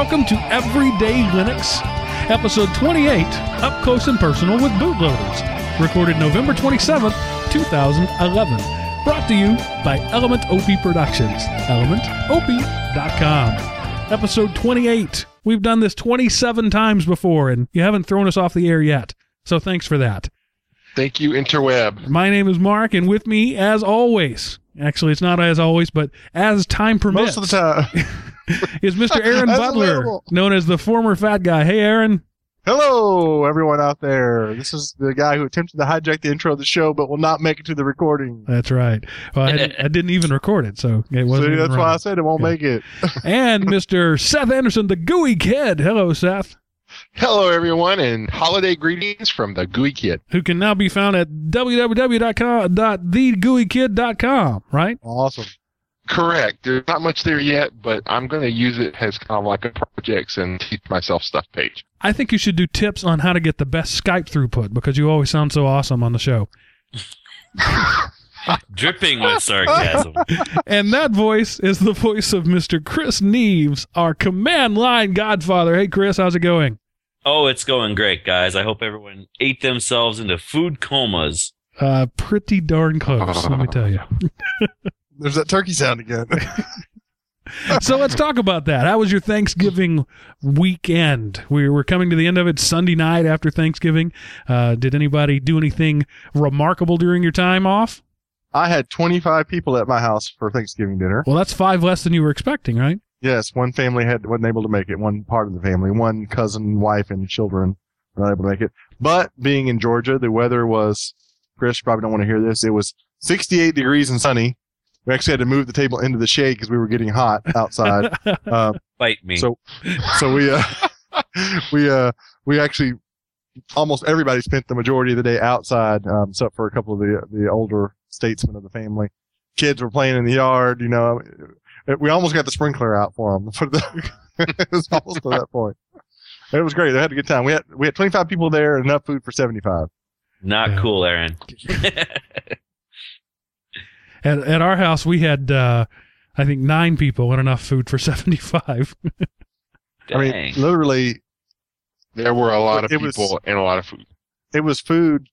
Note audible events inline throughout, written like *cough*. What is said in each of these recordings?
welcome to Everyday Linux, episode 28, up close and personal with bootloaders, recorded November 27th, 2011. Brought to you by Element OP Productions, elementop.com. Episode 28. We've done this 27 times before, and you haven't thrown us off the air yet. So thanks for that. Thank you, Interweb. My name is Mark, and with me, as always, actually, it's not as always, but as time permits, Most of the time. *laughs* *laughs* is Mr. Aaron Butler, available. known as the former fat guy. Hey, Aaron. Hello, everyone out there. This is the guy who attempted to hijack the intro of the show, but will not make it to the recording. That's right. Well, I, didn't, I *laughs* didn't even record it, so it wasn't. See, even that's why I said it won't Okay. make it. *laughs* and Mr. Seth Anderson, the gooey kid. Hello, Seth. Hello, everyone, and holiday greetings from the Gooey Kid. Who can now be found at www.thegooeykid.com, right? Awesome. Correct. There's not much there yet, but I'm going to use it as kind of like a projects and teach myself stuff page. I think you should do tips on how to get the best Skype throughput because you always sound so awesome on the show. *laughs* dripping with sarcasm. *laughs* And that voice is the voice of Mr. Chris Neves, our command line godfather. Hey, Chris, how's it going? oh, it's going great, guys. I hope everyone ate themselves into food comas. Uh, pretty darn close, let me *laughs* tell you. There's that turkey sound again. *laughs* so let's talk about that. How was your Thanksgiving weekend? We were coming to the end of it Sunday night after Thanksgiving. Uh, did anybody do anything remarkable during your time off? I had 25 people at my house for Thanksgiving dinner. Well, that's five less than you were expecting, right? Yes, one family had wasn't able to make it. One part of the family, one cousin, wife, and children were not able to make it. But being in Georgia, the weather was. Chris you probably don't want to hear this. It was 68 degrees and sunny. We actually had to move the table into the shade because we were getting hot outside. uh, *laughs* Bite me. So, so we, uh, *laughs* we, uh, we actually, almost everybody spent the majority of the day outside, um, except for a couple of the, the older statesmen of the family. Kids were playing in the yard, you know. We almost got the sprinkler out for *laughs* them. it was almost to that point. It was great. They had a good time. We had, we had 25 people there and enough food for 75. Not Yeah. cool, Aaron. At, at our house, we had, uh, I think, nine people and enough food for *laughs* 75. I mean, literally, There were a lot of It was- people and a lot of food. it was food.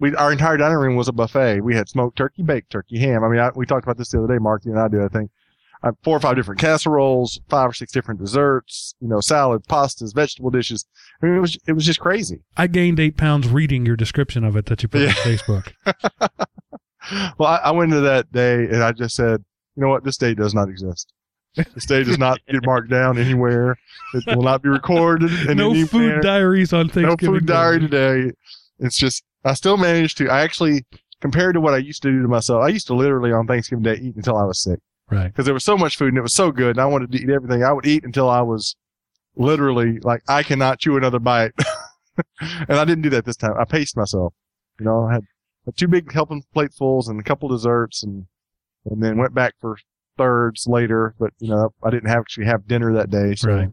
We, our entire dining room was a buffet. We had smoked turkey, baked turkey, ham. I mean, I, we talked about this the other day, Mark, you and I did, I think. Uh, four or five different casseroles, five or six different desserts, you know, salad, pastas, vegetable dishes. I mean, it was, it was just crazy. I gained eight pounds reading your description of it that you put Yeah. on Facebook. *laughs* Well, I, I went into that day and I just said, you know what? This day does not exist. This day does not get marked down anywhere. It will not be recorded. In no any food manner. diaries on Thanksgiving. no food diary today. It's just I still managed to. I actually compared to what I used to do to myself. I used to literally on Thanksgiving Day eat until I was sick Right. because there was so much food and it was so good, and I wanted to eat everything. I would eat until I was literally like I cannot chew another bite, *laughs* and I didn't do that this time. I paced myself. You know, I had two big helping platefuls and a couple desserts, and and then went back for thirds later. But you know, I didn't have actually have dinner that day. So Right.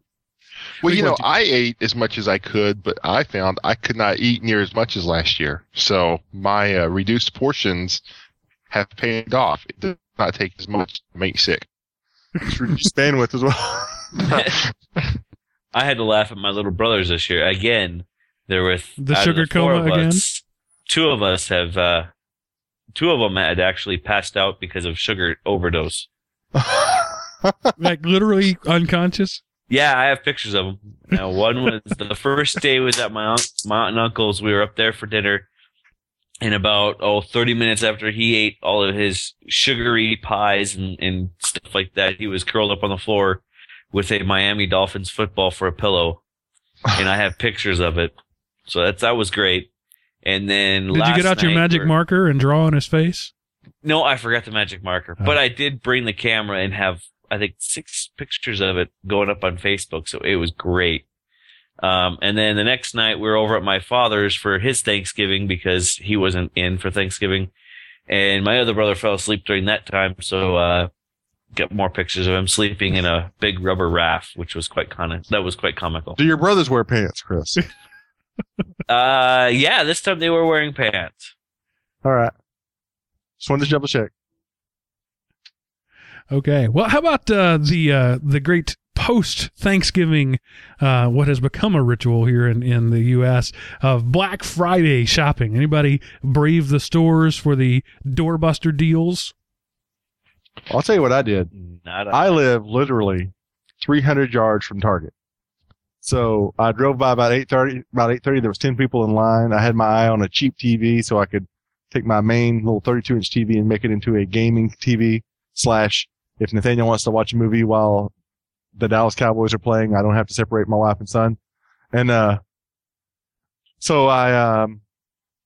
Well, Think you know, what I ate as much as I could, but I found I could not eat near as much as last year. So my uh, reduced portions have paid off. It does not take as much to make sick. just reduced bandwidth as well. *laughs* I had to laugh at my little brothers this year. Again, there were th- The sugar four coma again? Us, two of us have, uh, two of them had actually passed out because of sugar overdose. *laughs* Like literally unconscious. Yeah, I have pictures of them. Now, one was the first day was at my aunt, my aunt and uncle's. We were up there for dinner, and about oh 30 minutes after he ate all of his sugary pies and, and stuff like that, he was curled up on the floor with a Miami Dolphins football for a pillow, and I have pictures of it. So that's that was great. And then Did you get out your magic we're- marker and draw on his face? No, I forgot the magic marker, Oh. but I did bring the camera and have I think six pictures of it going up on Facebook, so it was great. Um, and then the next night we were over at my father's for his Thanksgiving because he wasn't in for Thanksgiving, and my other brother fell asleep during that time, so uh, got more pictures of him sleeping in a big rubber raft, which was quite con- that was quite comical. Do your brothers wear pants, Chris? *laughs* Uh, yeah, this time they were wearing pants. All right. Just wanted to double check. Okay. Well, how about uh, the uh, the great post Thanksgiving, uh, what has become a ritual here in, in the U.S. of Black Friday shopping. Anybody brave the stores for the doorbuster deals? I'll tell you what I did. Not a, I live literally 300 yards from Target. So I drove by about 8:30. About 8:30, there was 10 people in line. I had my eye on a cheap TV, so I could take my main little 32 inch TV and make it into a gaming TV. Slash, if Nathaniel wants to watch a movie while the Dallas Cowboys are playing, I don't have to separate my wife and son. And uh, so I um,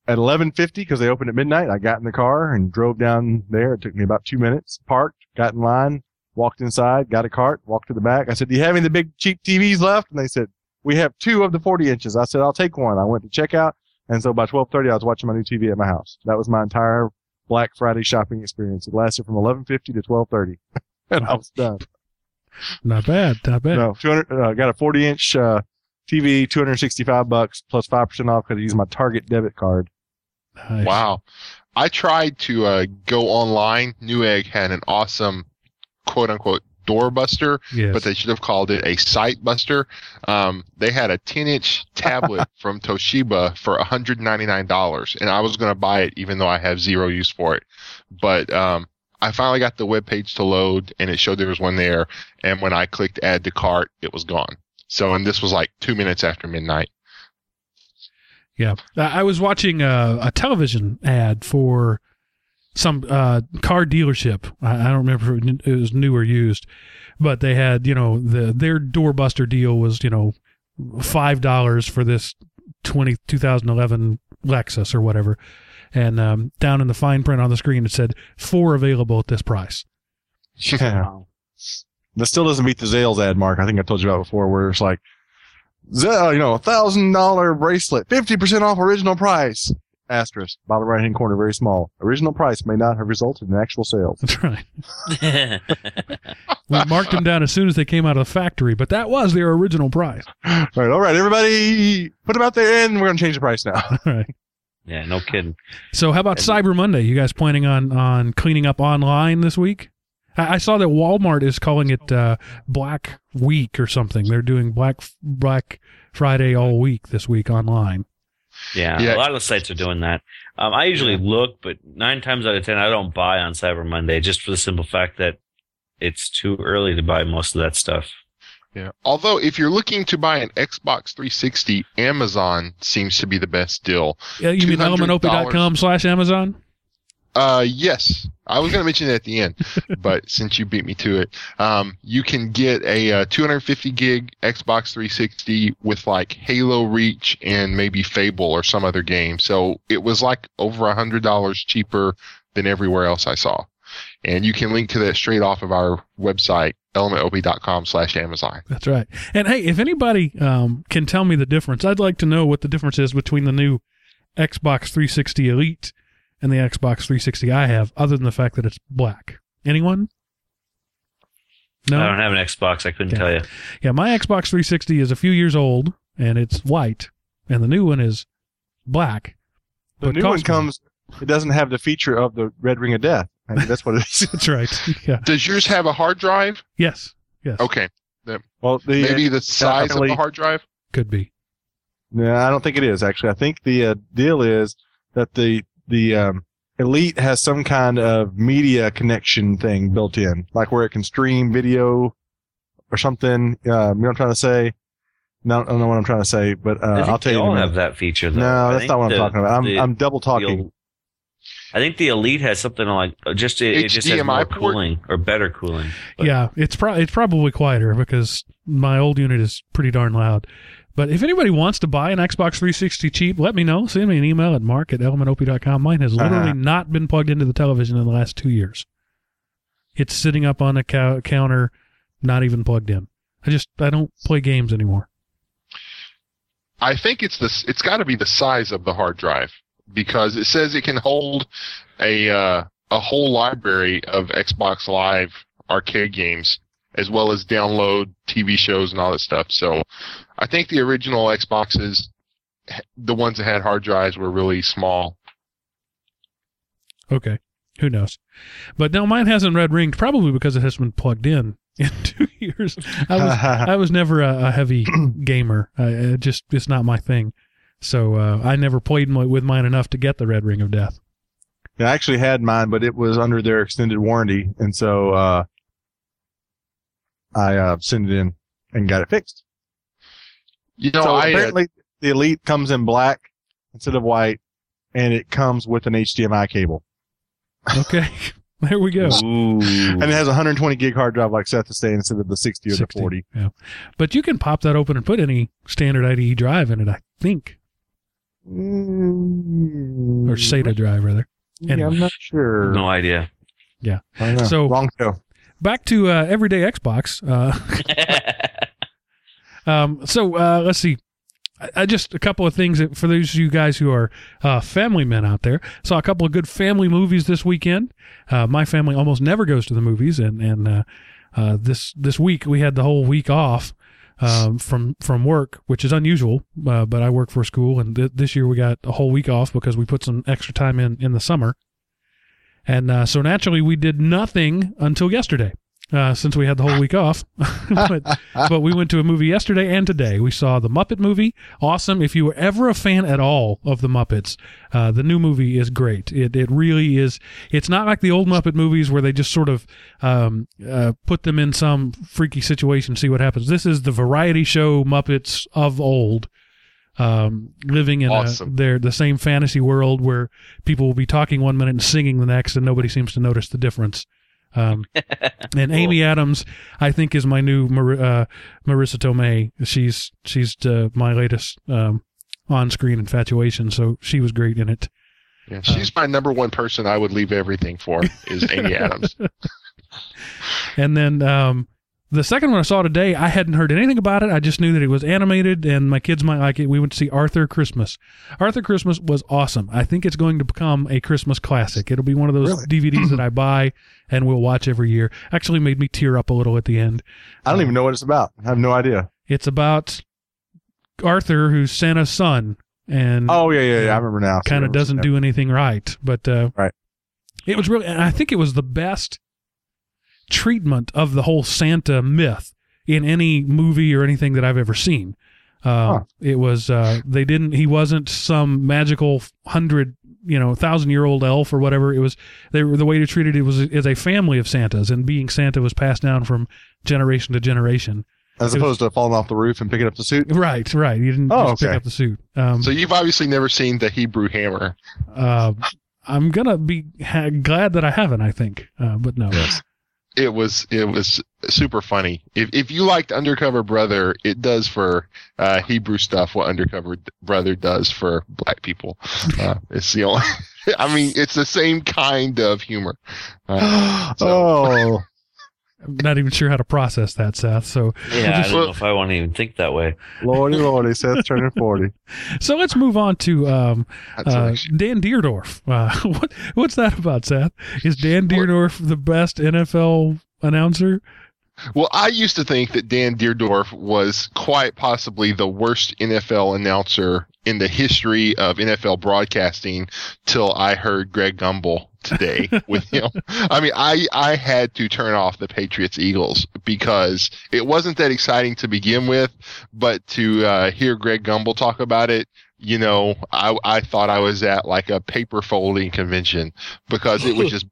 at 11:50 because they opened at midnight. I got in the car and drove down there. It took me about two minutes. Parked, got in line, walked inside, got a cart, walked to the back. I said, "Do you have any of the big cheap TVs left?" And they said, "We have two of the 40 inches." I said, "I'll take one." I went to check out, and so by 12:30, I was watching my new TV at my house. That was my entire Black Friday shopping experience. It lasted from 11:50 to 12:30, *laughs* and I was done. Not bad. Not bad. No, 200. Uh, got a 40 inch uh, TV, 265 bucks plus plus five percent off because I used my Target debit card. Nice. Wow. I tried to uh, go online. Newegg had an awesome quote unquote doorbuster, Yes. but they should have called it a sight buster. Um, they had a 10 inch *laughs* tablet from Toshiba for $199 and I was going to buy it even though I have zero use for it. But, um, I finally got the web page to load and it showed there was one there. And when I clicked add to cart, it was gone. So, and this was like two minutes after midnight. Yeah, I I was watching a, a television ad for some uh, car dealership. I, I don't remember if it was new or used, but they had you know the their doorbuster deal was you know five dollars for this 20, 2011 Lexus or whatever, and um, down in the fine print on the screen it said four available at this price. Yeah. That still doesn't beat the Zales ad, Mark. I think I told you about before, where it's like, you know, a thousand dollar bracelet, fifty percent off original price. Asterisk, bottom right hand corner, very small. Original price may not have resulted in actual sales. That's right. *laughs* *laughs* We marked them down as soon as they came out of the factory, but that was their original price. all right, all right, everybody, put them out there, and we're gonna change the price now. *laughs* All right. yeah, no kidding. So how about Cyber Monday? You guys planning on on cleaning up online this week? I, I saw that Walmart is calling it uh, Black Week or something. They're doing Black Black Friday all week this week online. Yeah, Yeah. a lot of the sites are doing that. Um, I usually look, but nine times out of ten, I don't buy on Cyber Monday just for the simple fact that it's too early to buy most of that stuff. Yeah. Although, if you're looking to buy an Xbox 360, Amazon seems to be the best deal. Yeah, you mean $200 elementop.com slash Amazon? Uh, yes, I was going to mention it at the end, *laughs* but since you beat me to it, um, you can get a uh, 250 gig Xbox 360 with like Halo Reach and maybe Fable or some other game. So it was like over a hundred dollars cheaper than everywhere else I saw. And you can link to that straight off of our website, elementop.com slash Amazon. That's right. And hey, if anybody um, can tell me the difference, I'd like to know what the difference is between the new Xbox 360 Elite and the Xbox 360 I have, other than the fact that it's black. Anyone? No. I don't have an Xbox. I couldn't Yeah. tell you. Yeah, my Xbox 360 is a few years old and it's white, and the new one is black. The new one costs more. comes. It doesn't have the feature of the red ring of death. I think that's what it is. *laughs* That's right. *laughs* Yeah. Does yours have a hard drive? Yes. Yes. Okay. Well, the Maybe the size of the hard drive? Could be. No, I don't think it is actually. I think the uh, deal is that the the um, Elite has some kind of media connection thing built in, like where it can stream video or something. Um, you know what I'm trying to say? No, I don't know what I'm trying to say, but uh, I think I'll tell they you. in a all have that feature. Though. no, I that's not what I'm talking about. I'm the- I'm double talking. I think the Elite has something like uh, just it, it just has HDMI more port? cooling or better cooling. But- yeah, it's pro- it's probably quieter because my old unit is pretty darn loud. But if anybody wants to buy an Xbox 360 cheap, let me know. Send me an email at mark at elementop.com. Mine has literally Uh-huh. not been plugged into the television in the last two years. It's sitting up on a cou- counter, not even plugged in. I just I don't play games anymore. I think it's this. It's got to be the size of the hard drive because it says it can hold a uh, a whole library of Xbox Live arcade games as well as download TV shows and all that stuff. So I think the original Xboxes, the ones that had hard drives, were really small. Okay, who knows? But no, mine hasn't red ringed probably because it hasn't been plugged in *laughs* in two years. I was *laughs* I was never a, a heavy *clears throat* gamer. I, it just it's not my thing. So uh, I never played my, with mine enough to get the Red Ring of Death. I actually had mine, but it was under their extended warranty, and so uh, I uh, sent it in and got it fixed. You know, so I uh, apparently the Elite comes in black instead of white, and it comes with an HDMI cable, *laughs* Okay, there we go. Ooh. and it has a 120 gig hard drive like Seth is saying instead of the 60 or the 40. Yeah, but you can pop that open and put any standard IDE drive in it. I think, Mm, or SATA drive rather. yeah. I'm not sure. No idea. Yeah. So- wrong show. Back to uh, everyday Xbox. Uh, *laughs* Um, so uh, let's see. I, I just a couple of things that, for those of you guys who are uh, family men out there. Saw a couple of good family movies this weekend. Uh, my family almost never goes to the movies, and and uh, uh, this this week we had the whole week off um, from from work, which is unusual. Uh, but I work for school, and th- this year we got a whole week off because we put some extra time in in the summer. And uh, so naturally, we did nothing until yesterday, uh, since we had the whole week off. *laughs* but *laughs* but we went to a movie yesterday and today. We saw the Muppet movie. Awesome. If you were ever a fan at all of the Muppets, uh, the new movie is great. It it really is. It's not like the old Muppet movies where they just sort of um, uh, put them in some freaky situation, see what happens. This is the variety show Muppets of old. Um, living in a, Awesome. their the same fantasy world where people will be talking one minute and singing the next, and nobody seems to notice the difference. Um, *laughs* and Amy Adams, I think, is my new Mar- uh, Marisa Tomei. She's she's uh, my latest um, on-screen infatuation. So she was great in it. yeah, she's my number one person I would leave everything for is Amy *laughs* Adams. And then um, the second one I saw today, I hadn't heard anything about it. I just knew that it was animated and my kids might like it. We went to see Arthur Christmas. Arthur Christmas was awesome. I think it's going to become a Christmas classic. It'll be one of those Really? DVDs that I *clears throat* buy and we'll watch every year. Actually, made me tear up a little at the end. I don't even know what it's about. I have no idea. It's about Arthur, who's Santa's son, and Oh yeah, yeah, yeah. I remember now. kind of doesn't do anything right. But uh, Right. it was really, I think it was the best treatment of the whole Santa myth in any movie or anything that I've ever seen. Uh, Huh. It was uh, they didn't. He wasn't some magical hundred, you know, thousand year old elf or whatever. It was they were the way to treat it. It was as a family of Santas, and being Santa was passed down from generation to generation. As it was- opposed to falling off the roof and picking up the suit. Right, right. You didn't Oh, just pick up the suit. Um, So you've obviously never seen the Hebrew Hammer. Uh, I'm gonna be ha- glad that I haven't. I think, uh, but no. It was it was super funny. If if you liked Undercover Brother, it does for uh, Hebrew stuff what Undercover Brother does for black people. Uh, it's the only. *laughs* I mean, it's the same kind of humor. Uh, *gasps* so- oh, I'm not even sure how to process that, Seth. So, Yeah, I don't know if I want to even think that way. lordy, lordy, *laughs* Seth turning forty. so let's move on to um, uh, Dan Dierdorf. Uh, *laughs* what what's that about, Seth? Is Dan Dierdorf the best NFL announcer? Well, I used to think that Dan Dierdorf was quite possibly the worst NFL announcer in the history of NFL broadcasting till I heard Greg Gumbel today *laughs* with him. I mean, I, I had to turn off the Patriots Eagles because it wasn't that exciting to begin with, but to uh, hear Greg Gumbel talk about it, you know, I, I thought I was at like a paper folding convention because it was *laughs* just.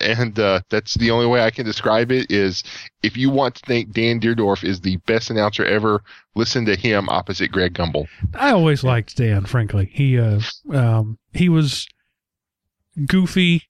And uh, that's the only way I can describe it is if you want to think Dan Dierdorf is the best announcer ever, listen to him opposite Greg Gumbel. I always liked Dan. Frankly, he uh, um, he was goofy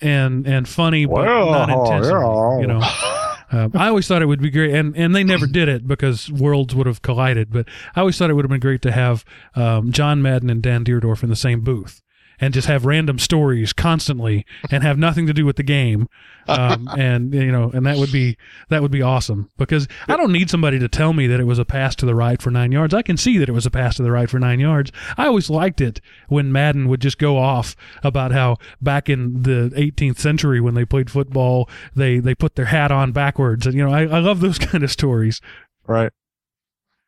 and and funny, but not intentionally. You know. *laughs* Um, I always thought it would be great, and, and they never did it because worlds would have collided. But I always thought it would have been great to have um, John Madden and Dan Dierdorf in the same booth and just have random stories constantly and have nothing to do with the game. Um, *laughs* and you know, and that would be that would be awesome because I don't need somebody to tell me that it was a pass to the right for nine yards. I can see that it was a pass to the right for nine yards. I always liked it when Madden would just go off about how back in the 18th century when they played football, they they put their hat on backwards, and you know, I, I love those *laughs* kind of stories. right.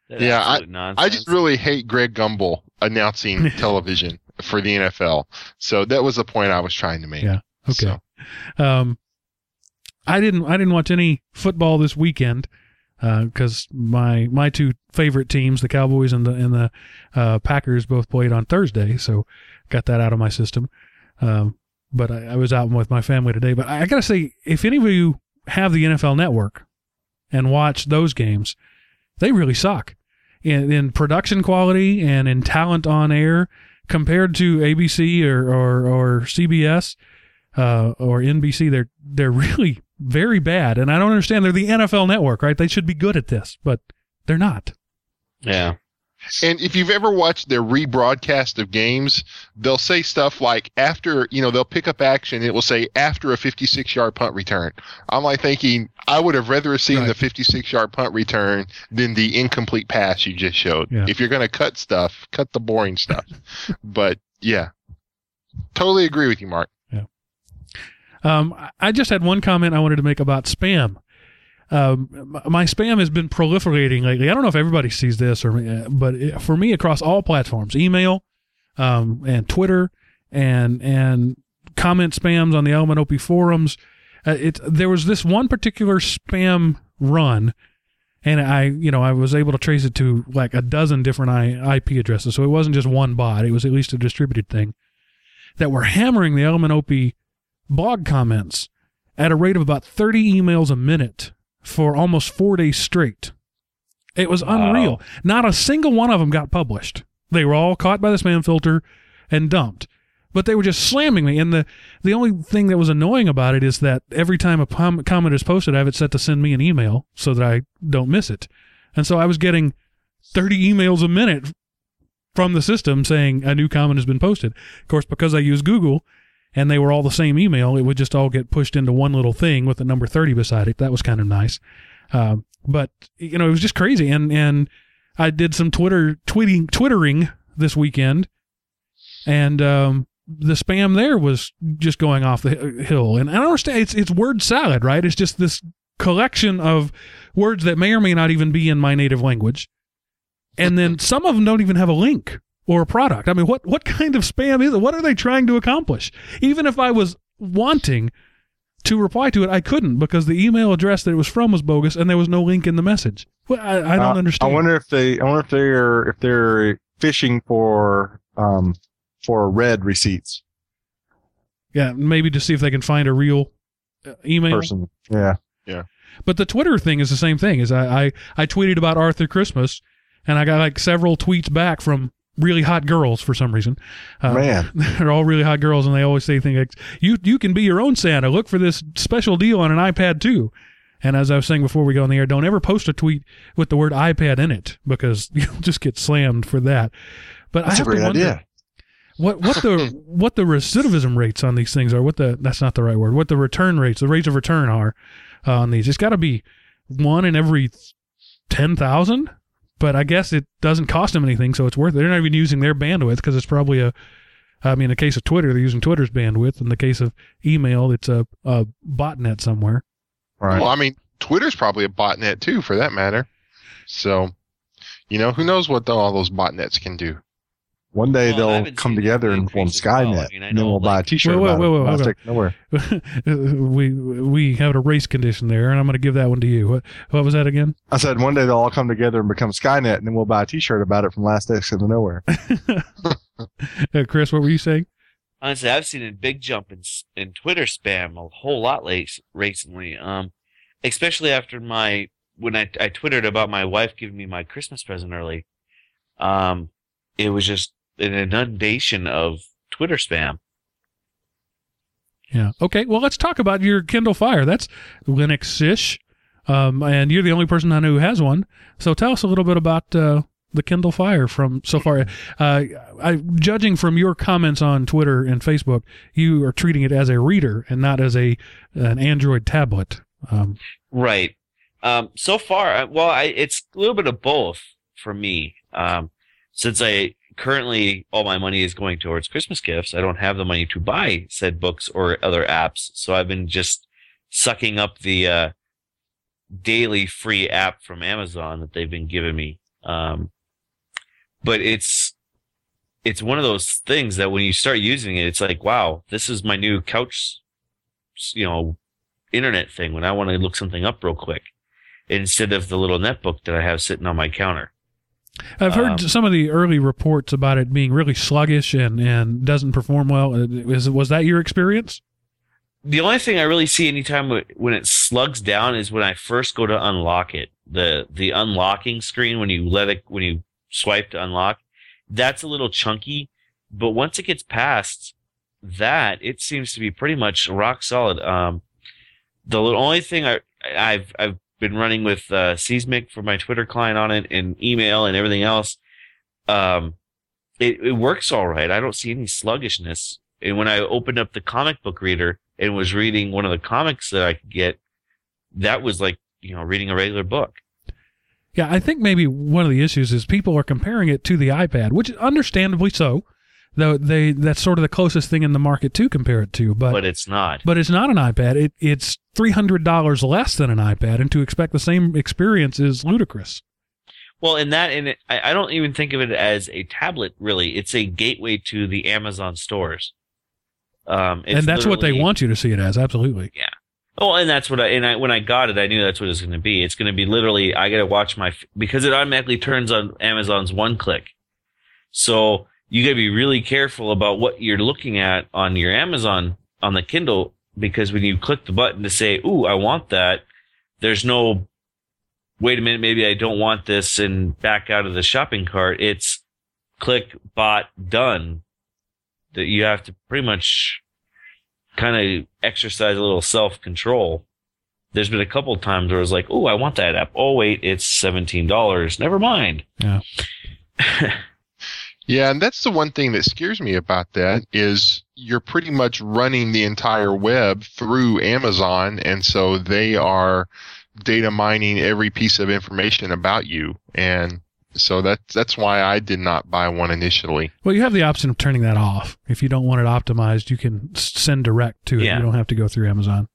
That's Yeah, I- nonsense. I just really hate Greg Gumbel announcing *laughs* television for the NFL. So that was the point I was trying to make. Yeah. Okay. So, Um, I didn't I didn't watch any football this weekend because my my two favorite teams, the Cowboys and the and the uh, Packers, both played on Thursday, so got that out of my system. Um, but I, I was out with my family today. But I, I gotta say, if any of you have the NFL Network and watch those games, they really suck in, in production quality and in talent on air compared to ABC or or, or CBS uh, or NBC. They're they're *laughs* really very bad, and I don't understand. They're the NFL Network, right? They should be good at this, but they're not. Yeah. And if you've ever watched their rebroadcast of games, they'll say stuff like after, you know, they'll pick up action. It will say after a 56 yard punt return. I'm like thinking, I would have rather seen Right. the 56 yard punt return than the incomplete pass you just showed. Yeah. If you're going to cut stuff, cut the boring stuff. *laughs* but yeah, totally agree with you, Mark. Yeah. Um, I- I just had one comment I wanted to make about spam. Um, my spam has been proliferating lately. I don't know if everybody sees this, or uh, but it, for me, across all platforms, email, um, and Twitter, and and comment spams on the Element OP forums. Uh, it there was this one particular spam run, and I you know I was able to trace it to like a dozen different I, IP addresses. So it wasn't just one bot; it was at least a distributed thing that were hammering the Element OP blog comments at a rate of about 30 emails a minute for almost four days straight. It was Wow. unreal. Not a single one of them got published. They were all caught by the spam filter and dumped. But they were just slamming me. And the, the only thing that was annoying about it is that every time a pom- comment is posted, I have it set to send me an email so that I don't miss it. And so I was getting 30 emails a minute from the system saying a new comment has been posted. Of course, because I use Google, and they were all the same email, it would just all get pushed into one little thing with the number 30 beside it. That was kind of nice. Um, but, you know, it was just crazy. And, and I did some Twitter, tweeting, twittering this weekend and, um, the spam there was just going off the hill. And I don't understand. It's, it's word salad, right? It's just this collection of words that may or may not even be in my native language. And then some of them don't even have a link or a product. I mean, what what kind of spam is it? What are they trying to accomplish? Even if I was wanting to reply to it, I couldn't because the email address that it was from was bogus and there was no link in the message. Well, I, I don't Uh, understand. I wonder if they. I wonder if they're if they're fishing for um for red receipts yeah, maybe to see if they can find a real uh, email. person. Yeah, yeah. But the Twitter thing is the same thing. Is I, I I tweeted about Arthur Christmas, and I got like several tweets back from really hot girls for some reason. Uh, Man. *laughs* they're all really hot girls, and they always say things like, "You you can be your own Santa. Look for this special deal on an iPad too." And as I was saying before we go on the air, don't ever post a tweet with the word iPad in it because *laughs* you'll just get slammed for that. But That's I a have great to wonder idea. what what the *laughs* what the recidivism rates on these things are. What the that's not the right word. What the return rates, the rates of return are uh, on these. It's got to be one in every ten thousand. But I guess it doesn't cost them anything, so it's worth it. They're not even using their bandwidth because it's probably a. I mean, in the case of Twitter, they're using Twitter's bandwidth. In the case of email, it's a, a botnet somewhere. Right. Well, I mean, Twitter's probably a botnet too, for that matter. So, you know, who knows what the, all those botnets can do? One day Well, they'll come together and form increase as well. Skynet, I mean, I and then we'll buy a like- T-shirt Wait, wait, about wait, it. wait, I'll hold nowhere. *laughs* we we have a race condition there, and I'm going to give that one to you. What what was that again? I said one day they'll all come together and become Skynet, and then we'll buy a T-shirt about it from Last Exit to Nowhere. *laughs* Uh, Chris, what were you saying? Honestly, I've seen a big jump in in Twitter spam a whole lot late recently. Um, especially after my when I I twittered about my wife giving me my Christmas present early. Um, it was just an inundation of Twitter spam. Yeah. Okay. Well, let's talk about your Kindle Fire. That's Linux-ish, um, and you're the only person I know who has one. So tell us a little bit about uh, the Kindle Fire from so far. Uh, I, judging from your comments on Twitter and Facebook, you are treating it as a reader and not as a an Android tablet. Um, Right. Um, so far, well, I, it's a little bit of both for me. Um, since I currently all my money is going towards Christmas gifts, I don't have the money to buy said books or other apps. So I've been just sucking up the uh, daily free app from Amazon that they've been giving me. Um, but it's it's one of those things that when you start using it, it's like, wow, this is my new couch, you know, internet thing when I want to look something up real quick instead of the little netbook that I have sitting on my counter. I've heard Um, some of the early reports about it being really sluggish and, and doesn't perform well. Uh, Is, was that your experience? The only thing I really see anytime when it slugs down is when I first go to unlock it. The the unlocking screen when you let it when you swipe to unlock, that's a little chunky. But once it gets past that, it seems to be pretty much rock solid. Um, the only thing I I've I've been running with uh, Seesmic for my Twitter client on it and email and everything else. Um, it, it works all right. I don't see any sluggishness. And when I opened up the comic book reader and was reading one of the comics that I could get, that was like you know reading a regular book. Yeah, I think maybe one of the issues is people are comparing it to the iPad, which is understandably so. Though they that's sort of the closest thing in the market to compare it to, but But it's not. but it's not an iPad. It it's three hundred dollars less than an iPad, and to expect the same experience is ludicrous. Well, in that, and it, I, I don't even think of it as a tablet. Really, it's a gateway to the Amazon stores. Um, and that's what they want you to see it as. Absolutely. Yeah. Oh, and that's what I and I when I got it, I knew that's what it was going to be. It's going to be literally I got to watch my because it automatically turns on Amazon's one click. So you got to be really careful about what you're looking at on your Amazon on the Kindle because when you click the button to say, "Ooh, I want that," there's no wait a minute, maybe I don't want this and back out of the shopping cart. It's click bot done. That you have to pretty much kind of exercise a little self control. There's been a couple times where I was like, "Oh, I want that app. Oh, wait, it's seventeen dollars. Never mind." Yeah. *laughs* Yeah, and that's the one thing that scares me about that is you're pretty much running the entire web through Amazon, and so they are data mining every piece of information about you, and so that's that's why I did not buy one initially. Well, you have the option of turning that off. If you don't want it optimized, you can send direct to it. Yeah. You don't have to go through Amazon.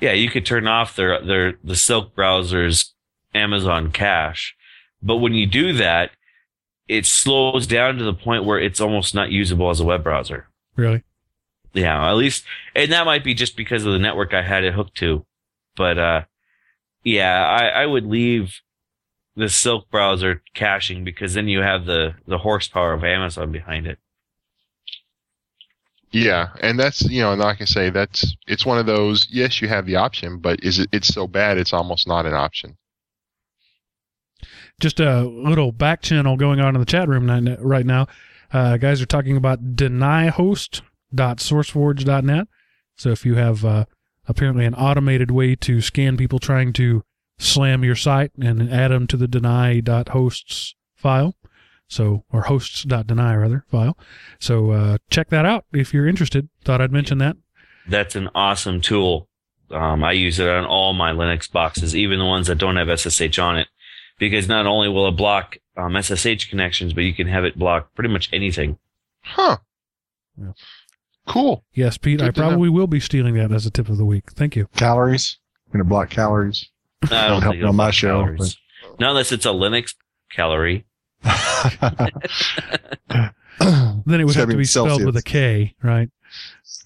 yeah, you could turn off their their the Silk browser's Amazon cache, but when you do that, it slows down to the point where it's almost not usable as a web browser. Really? Yeah, at least, and that might be just because of the network I had it hooked to. But, uh, yeah, I, I would leave the Silk browser caching because then you have the, the horsepower of Amazon behind it. Yeah, and that's you know, and like I say, that's it's one of those. Yes, you have the option, but is it? It's so bad, it's almost not an option. Just a little back channel going on in the chat room right now. Uh, guys are talking about denyhosts.sourceforge.net. So if you have uh, apparently an automated way to scan people trying to slam your site and add them to the deny.hosts file, so or hosts.deny rather file. So uh, check that out if you're interested. Thought I'd mention that. That's an awesome tool. Um, I use it on all my Linux boxes, even the ones that don't have SSH on it, because not only will it block um, SSH connections, but you can have it block pretty much anything. Huh. Yeah. Cool. Yes, Pete, Good I to know. probably will be stealing that as a tip of the week. Thank you. Calories. I'm gonna block calories. I Don't don't help on my show, calories. Not unless it's a Linux calorie. *laughs* *laughs* Then it would have gotta be be spelled with a K, right?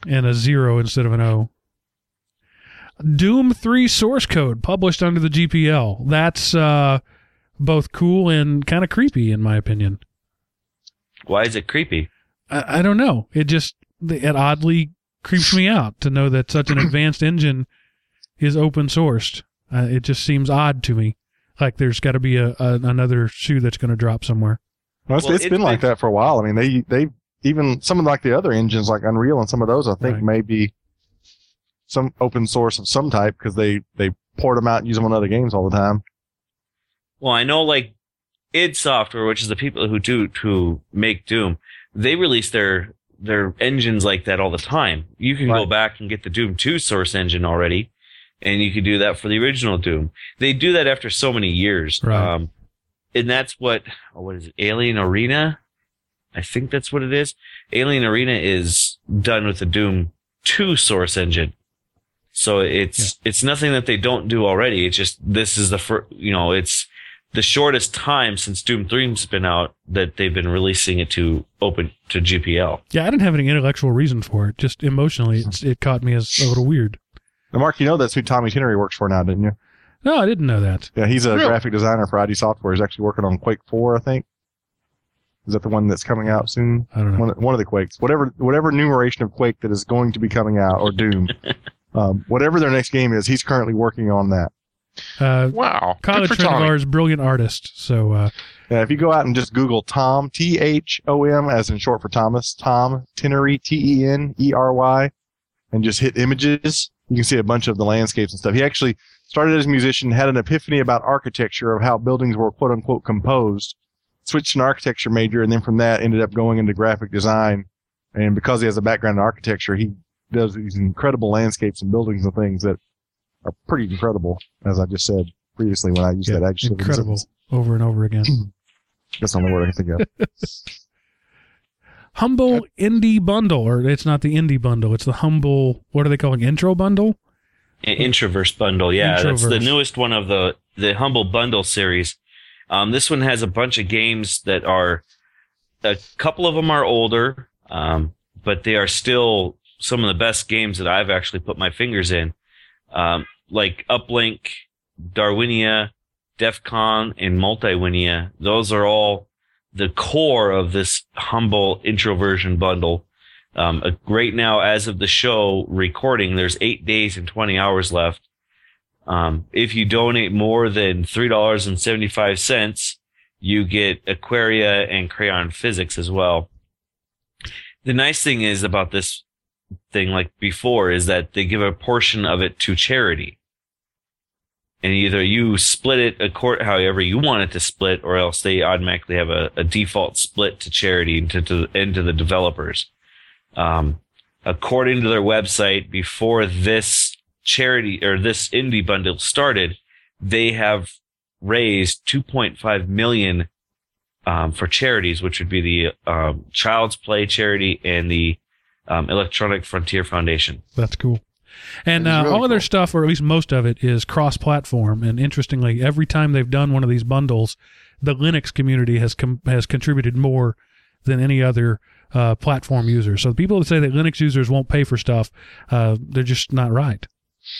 And a zero instead of an O. Doom 3 source code published under the GPL. That's uh, both cool and kind of creepy, in my opinion. Why is it creepy? I, I don't know. It just it oddly creeps me out to know that such an *clears throat* advanced engine is open sourced. Uh, it just seems odd to me. Like there's got to be a, a another shoe that's going to drop somewhere. Well, it's, Well, it's it's been like that for a while. I mean, they they even some of like the other engines like Unreal and some of those I think Right. may be some open source of some type because they they port them out and use them on other games all the time. Well, I know like id Software, which is the people who do who make Doom, they release their their engines like that all the time. You can go back and get the Doom 2 source engine already, and you can do that for the original Doom. They do that after so many years. Right. Um, and that's what oh, what is it? Alien Arena? I think that's what it is. Alien Arena is done with the Doom 2 source engine. So it's it's nothing that they don't do already. It's just this is the first, you know, it's the shortest time since Doom 3's been out that they've been releasing it to open to GPL. Yeah, I didn't have any intellectual reason for it. Just emotionally, it's, it caught me as a little weird. Now, Mark, you know that's who Tommy Tenery works for now, didn't you? No, I didn't know that. Yeah, he's a Really? graphic designer for ID Software. He's actually working on Quake 4, I think. Is that the one that's coming out soon? I don't know. One, one of the Quakes. Whatever whatever numeration of Quake that is going to be coming out, or Doom. *laughs* um, whatever their next game is, he's currently working on that. Uh, Wow. college Good is friend of Tommy. ours, brilliant artist. So uh, Yeah, if you go out and just Google Tom, T H O M, as in short for Thomas, Thom Tenery, T E N E R Y, and just hit images, you can see a bunch of the landscapes and stuff. He actually started as a musician, had an epiphany about architecture of how buildings were quote unquote composed, switched to an architecture major, and then from that ended up going into graphic design. And because he has a background in architecture, he does these incredible landscapes and buildings and things that are pretty incredible, as I just said previously when I used yeah, that adjective. incredible over and over again. *clears throat* That's the only word I can think of. *laughs* humble indie bundle, or it's not the indie bundle. It's the humble. What are they calling intro bundle? I- Introverse bundle, yeah, that's the newest one of the the Humble Bundle series. Um, this one has a bunch of games that are a couple of them are older, um, but they are still some of the best games that I've actually put my fingers in, um, like Uplink, Darwinia, DEFCON, and Multiwinia. Those are all the core of this humble introversion bundle. Um, right now, as of the show recording, there's eight days and 20 hours left. Um, if you donate more than $3.75, you get Aquaria and Crayon Physics as well. The nice thing is about this thing, like before, is that they give a portion of it to charity. And either you split it accord however you want it to split, or else they automatically have a, a default split to charity and to, to, and to the developers. Um, according to their website, before this charity or this indie bundle started, they have raised 2.5 million um, for charities, which would be the um, Child's Play charity and the um, Electronic Frontier Foundation. That's cool. And uh, really all of their stuff, or at least most of it, is cross-platform. And interestingly, every time they've done one of these bundles, the Linux community has com- has contributed more than any other uh, platform user. So the people that say that Linux users won't pay for stuff, uh, they're just not right.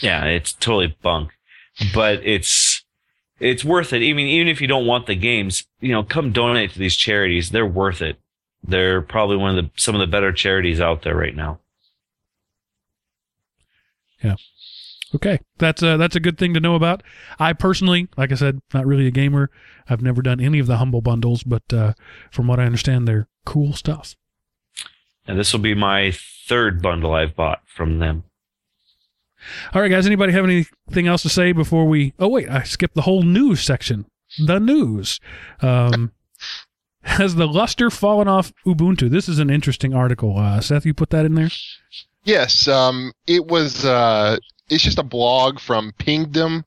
Yeah, it's totally bunk, but it's it's worth it. I mean, even if you don't want the games, you know, come donate to these charities. They're worth it. They're probably one of the some of the better charities out there right now. Yeah. Okay, that's a, that's a good thing to know about. I personally, like I said, not really a gamer. I've never done any of the humble bundles, but uh, from what I understand, they're cool stuff. And this will be my third bundle I've bought from them. All right, guys. Anybody have anything else to say before we? Oh wait, I skipped the whole news section. The news. Um, has the luster fallen off Ubuntu? This is an interesting article. Uh, Seth, you put that in there. Yes, um, it was. Uh, it's just a blog from Pingdom,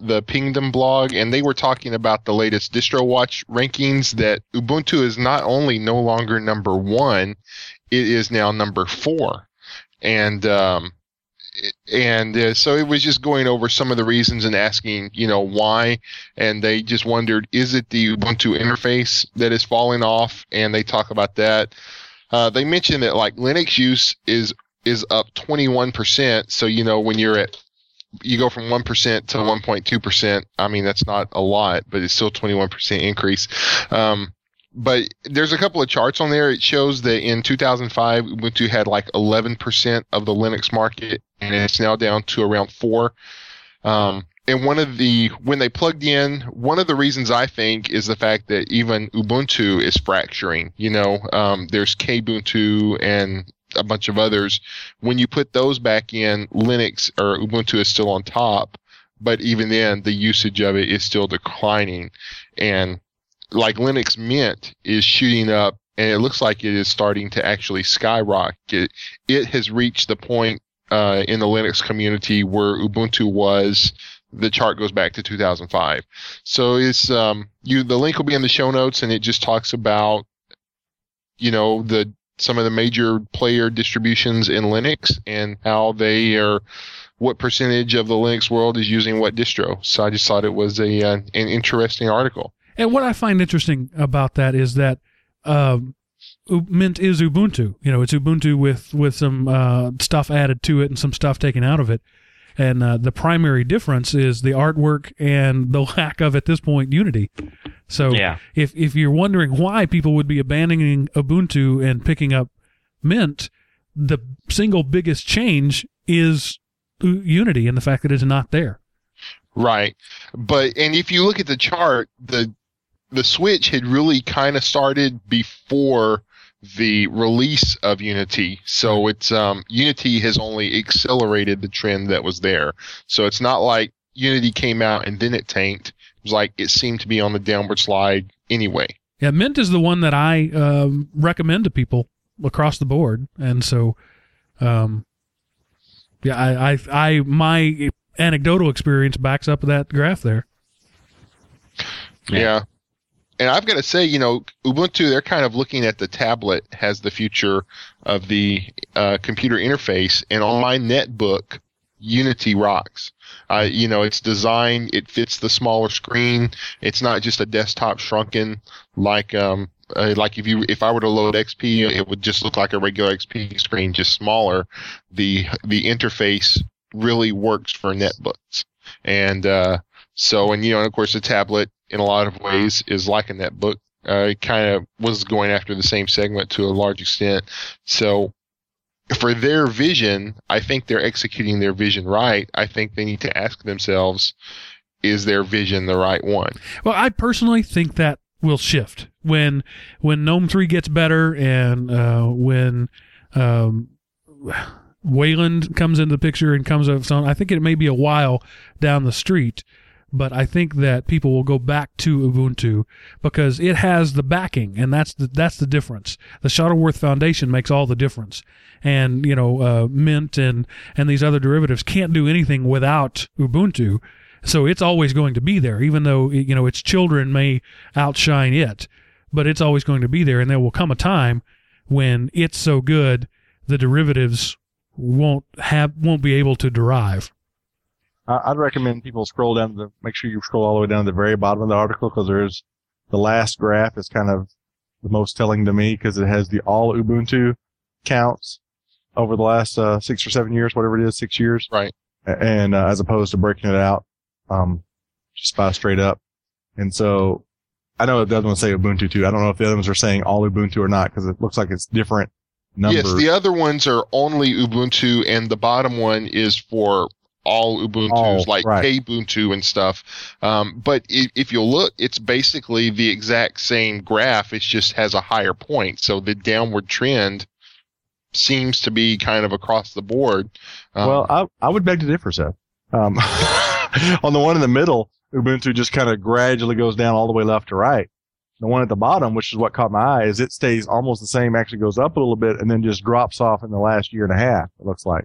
the Pingdom blog, and they were talking about the latest DistroWatch rankings. That Ubuntu is not only no longer number one, it is now number four, and um, and uh, so it was just going over some of the reasons and asking, you know, why, and they just wondered, is it the Ubuntu interface that is falling off? And they talk about that. Uh, they mentioned that like Linux use is is up 21%. So, you know, when you're at, you go from 1% to 1.2%. I mean, that's not a lot, but it's still 21% increase. Um, but there's a couple of charts on there. It shows that in 2005, Ubuntu had like 11% of the Linux market, and it's now down to around four. Um, and one of the when they plugged in, one of the reasons I think is the fact that even Ubuntu is fracturing. You know, um, there's Kubuntu and a bunch of others. When you put those back in, Linux or Ubuntu is still on top, but even then, the usage of it is still declining. And like Linux Mint is shooting up, and it looks like it is starting to actually skyrocket. It has reached the point uh, in the Linux community where Ubuntu was. The chart goes back to 2005. So it's um, you. The link will be in the show notes, and it just talks about you know the some of the major player distributions in Linux and how they are what percentage of the Linux world is using what distro. So I just thought it was a uh, an interesting article. And what I find interesting about that is that um, U- Mint is Ubuntu. You know, it's Ubuntu with with some uh, stuff added to it and some stuff taken out of it. and uh, the primary difference is the artwork and the *laughs* lack of at this point Unity. So Yeah. if if you're wondering why people would be abandoning Ubuntu and picking up Mint, the single biggest change is U- Unity and the fact that it's not there. Right. But and if you look at the chart, the the switch had really kind of started before the release of Unity. So it's um Unity has only accelerated the trend that was there. So it's not like Unity came out and then it tanked. It was like it seemed to be on the downward slide anyway. Yeah, Mint is the one that I um, recommend to people across the board, and so, um, yeah, I, I, I, my anecdotal experience backs up that graph there. Yeah. Yeah. And I've got to say, you know, Ubuntu, they're kind of looking at the tablet as the future of the uh, computer interface. And on my netbook, Unity rocks. Uh, you know, it's designed, it fits the smaller screen. It's not just a desktop shrunken like, um, uh, like if you, if I were to load XP, it would just look like a regular XP screen, just smaller. The, the interface really works for netbooks. And, uh, so, and you know, and of course, the tablet in a lot of ways is like a netbook. Uh, it kind of was going after the same segment to a large extent. So, for their vision, I think they're executing their vision right. I think they need to ask themselves, is their vision the right one? Well, I personally think that will shift when when Gnome three gets better and uh, when um, Wayland comes into the picture and comes up. own. I think it may be a while down the street, but I think that people will go back to Ubuntu because it has the backing, and that's the that's the difference. The Shuttleworth Foundation makes all the difference, and you know uh, Mint and and these other derivatives can't do anything without Ubuntu. So it's always going to be there, even though you know its children may outshine it, but it's always going to be there, and there will come a time when it's so good the derivatives won't have won't be able to derive. I'd recommend people scroll down the, make sure you scroll all the way down to the very bottom of the article because there's the last graph is kind of the most telling to me because it has the all Ubuntu counts over the last uh, six or seven years, whatever it is, six years. Right. And uh, as opposed to breaking it out, um, just by straight up. And so I know the other ones say Ubuntu too. I don't know if the other ones are saying all Ubuntu or not because it looks like it's different numbers. Yes, the other ones are only Ubuntu, and the bottom one is for all Ubuntu's, All, like right. Kubuntu and stuff. Um, but if, if you'll look, it's basically the exact same graph. It just has a higher point. So the downward trend seems to be kind of across the board. Um, Well, I, I would beg to differ, Seth. Um, *laughs* on the one in the middle, Ubuntu just kind of gradually goes down all the way left to right. The one at the bottom, which is what caught my eye, is it stays almost the same, actually goes up a little bit, and then just drops off in the last year and a half. It looks like,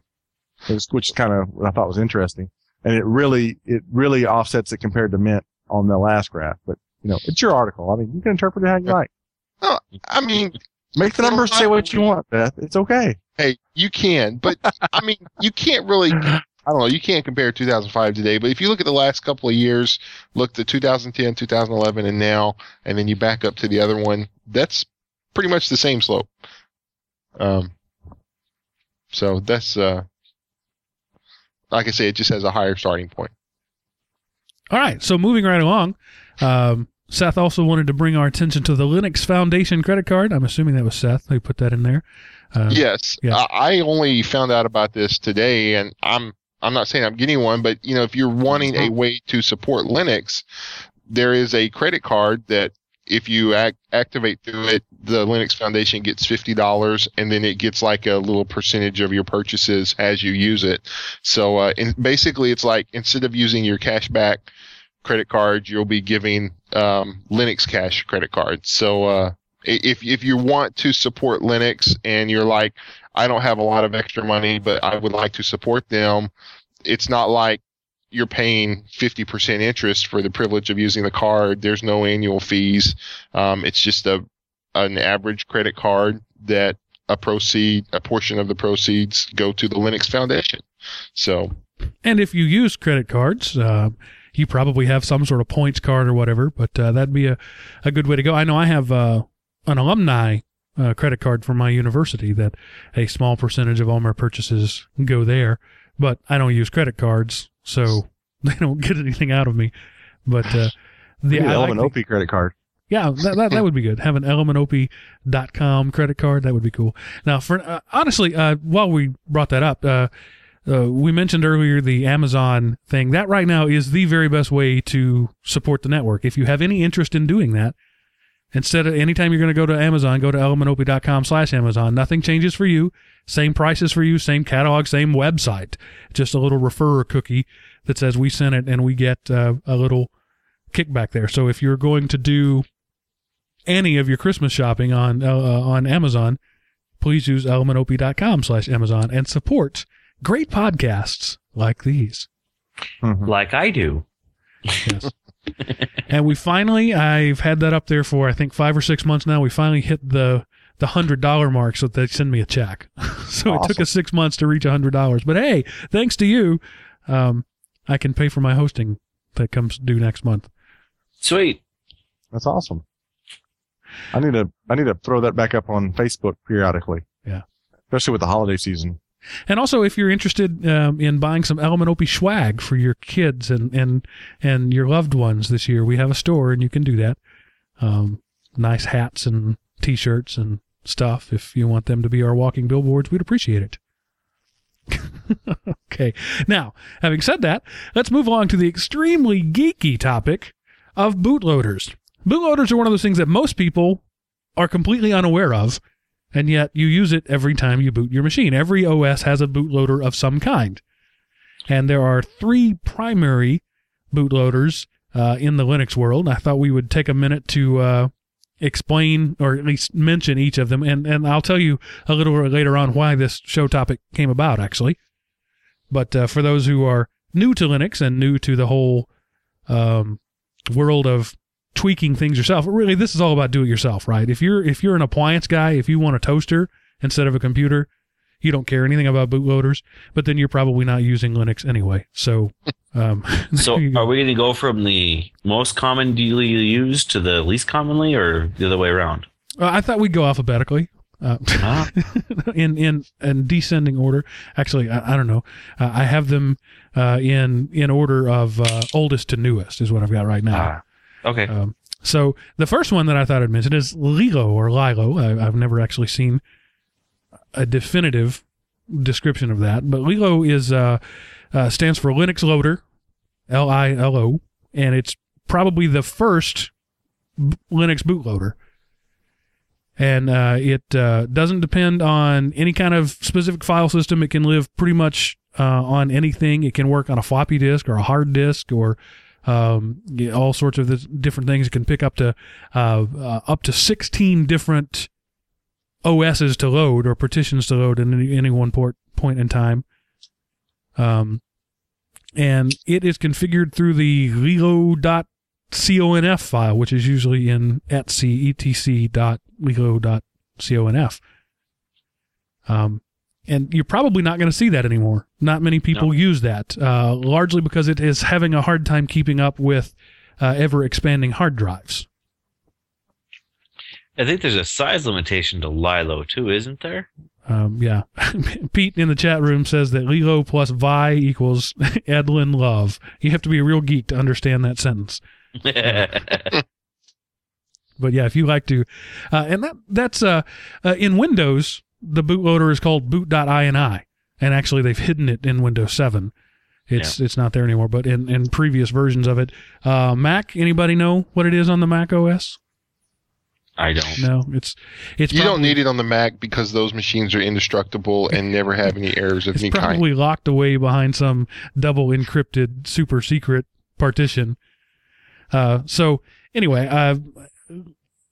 which is kind of what I thought was interesting, and it really it really offsets it compared to Mint on the last graph. But you know, it's your article. I mean, you can interpret it how you like. I mean, Make the numbers say what you want, Beth. It's okay. hey, you can, but I mean, you can't really. I don't know. You can't compare 2005 today, but if you look at the last couple of years, look to 2010, 2011, and now, and then you back up to the other one, that's pretty much the same slope. Um, so that's uh, like I say, it just has a higher starting point. All right, so moving right along, um, Seth also wanted to bring our attention to the Linux Foundation credit card. I'm assuming that was Seth who put that in there. Uh, yes, yeah. I, I only found out about this today, and I'm I'm not saying I'm getting one, but you know, if you're wanting a way to support Linux, there is a credit card that if you act, activate through it, the Linux Foundation gets fifty dollars, and then it gets like a little percentage of your purchases as you use it. So, uh, basically, it's like instead of using your cashback credit card, you'll be giving um, Linux Cash credit cards. So, uh, if if you want to support Linux and you're like, I don't have a lot of extra money, but I would like to support them, it's not like you're paying 50% interest for the privilege of using the card. There's no annual fees. Um, it's just a an average credit card that a proceed a portion of the proceeds go to the Linux Foundation. So And if you use credit cards, uh, you probably have some sort of points card or whatever, but uh, that'd be a, a good way to go. I know I have uh, an alumni uh, credit card from my university that a small percentage of all my purchases go there. But I don't use credit cards, so *laughs* they don't get anything out of me. But uh, The I like Element the- OP credit card. yeah, that, that, that would be good. Have an elementopie.com credit card. That would be cool. Now, for uh, honestly, uh, while we brought that up, uh, uh, we mentioned earlier the Amazon thing. That right now is the very best way to support the network. If you have any interest in doing that, instead of anytime you're going to go to Amazon, go to elementopie.com slash Amazon. Nothing changes for you. Same prices for you, same catalog, same website. Just a little referrer cookie that says we sent it and we get uh, a little kickback there. So if you're going to do any of your Christmas shopping on uh, uh, on Amazon, please use elementopie.com slash Amazon and support great podcasts like these. Mhm. like I do. Yes. *laughs* *laughs* and we finally, I've had that up there for I think five or six months now. We finally hit the the hundred dollar mark, so they send me a check. *laughs* so it took us six months to reach a hundred dollars. But hey, thanks to you, um, I can pay for my hosting that comes due next month. Sweet. That's awesome. I need to I need to throw that back up on Facebook periodically. Yeah. Especially with the holiday season. And also, if you're interested um, in buying some Element Opie swag for your kids and, and and your loved ones this year, we have a store and you can do that. Um, nice hats and T-shirts and stuff. If you want them to be our walking billboards, we'd appreciate it. *laughs* okay. Now, having said that, let's move along to the extremely geeky topic of bootloaders. Bootloaders are one of those things that most people are completely unaware of and yet you use it every time you boot your machine. Every OS has a bootloader of some kind. And there are three primary bootloaders uh, in the Linux world. I thought we would take a minute to uh, explain or at least mention each of them. And, and I'll tell you a little later on why this show topic came about, actually. But uh, for those who are new to Linux and new to the whole um, world of tweaking things yourself. Really, this is all about do it yourself, right? If you're if you're an appliance guy, if you want a toaster instead of a computer, you don't care anything about bootloaders, but then you're probably not using Linux anyway. So, um, *laughs* So there you go. are we going to go from the most commonly used to the least commonly, or the other way around? Uh, I thought we'd go alphabetically. Uh, Ah, *laughs* in in in descending order. Actually, I, I don't know. Uh, I have them uh, in in order of uh, oldest to newest is what I've got right now. ah. Okay. Um, so the first one that I thought I'd mention is Lilo or Lilo. I, I've never actually seen a definitive description of that, but Lilo is uh, uh, stands for Linux Loader, L I L O, and it's probably the first b- Linux bootloader. And uh, it uh, doesn't depend on any kind of specific file system. It can live pretty much uh, on anything. It can work on a floppy disk or a hard disk or um, yeah, all sorts of different things. It can pick up to uh, uh, up to 16 different OSs to load or partitions to load in any, any one port, point in time. Um, and it is configured through the lilo.conf file, which is usually in etc etc.lilo.conf. Um, and you're probably not going to see that anymore. Not many people No. use that, uh, largely because it is having a hard time keeping up with uh, ever expanding hard drives. I think there's a size limitation to Lilo too, isn't there? Um, yeah. *laughs* Pete in the chat room says that Lilo plus Vi equals *laughs* Edlin Love. You have to be a real geek to understand that sentence. *laughs* But yeah, if you like to, uh, and that that's uh, uh, in Windows, the bootloader is called boot.ini, and actually they've hidden it in Windows 7. It's it's not there anymore, but in, in previous versions of it, uh, Mac. Anybody know what it is on the Mac OS? I don't. No, it's it's You don't need it on the Mac because those machines are indestructible and never have any errors of It's any kind. probably locked away behind some double encrypted super secret partition. Uh, so anyway, uh,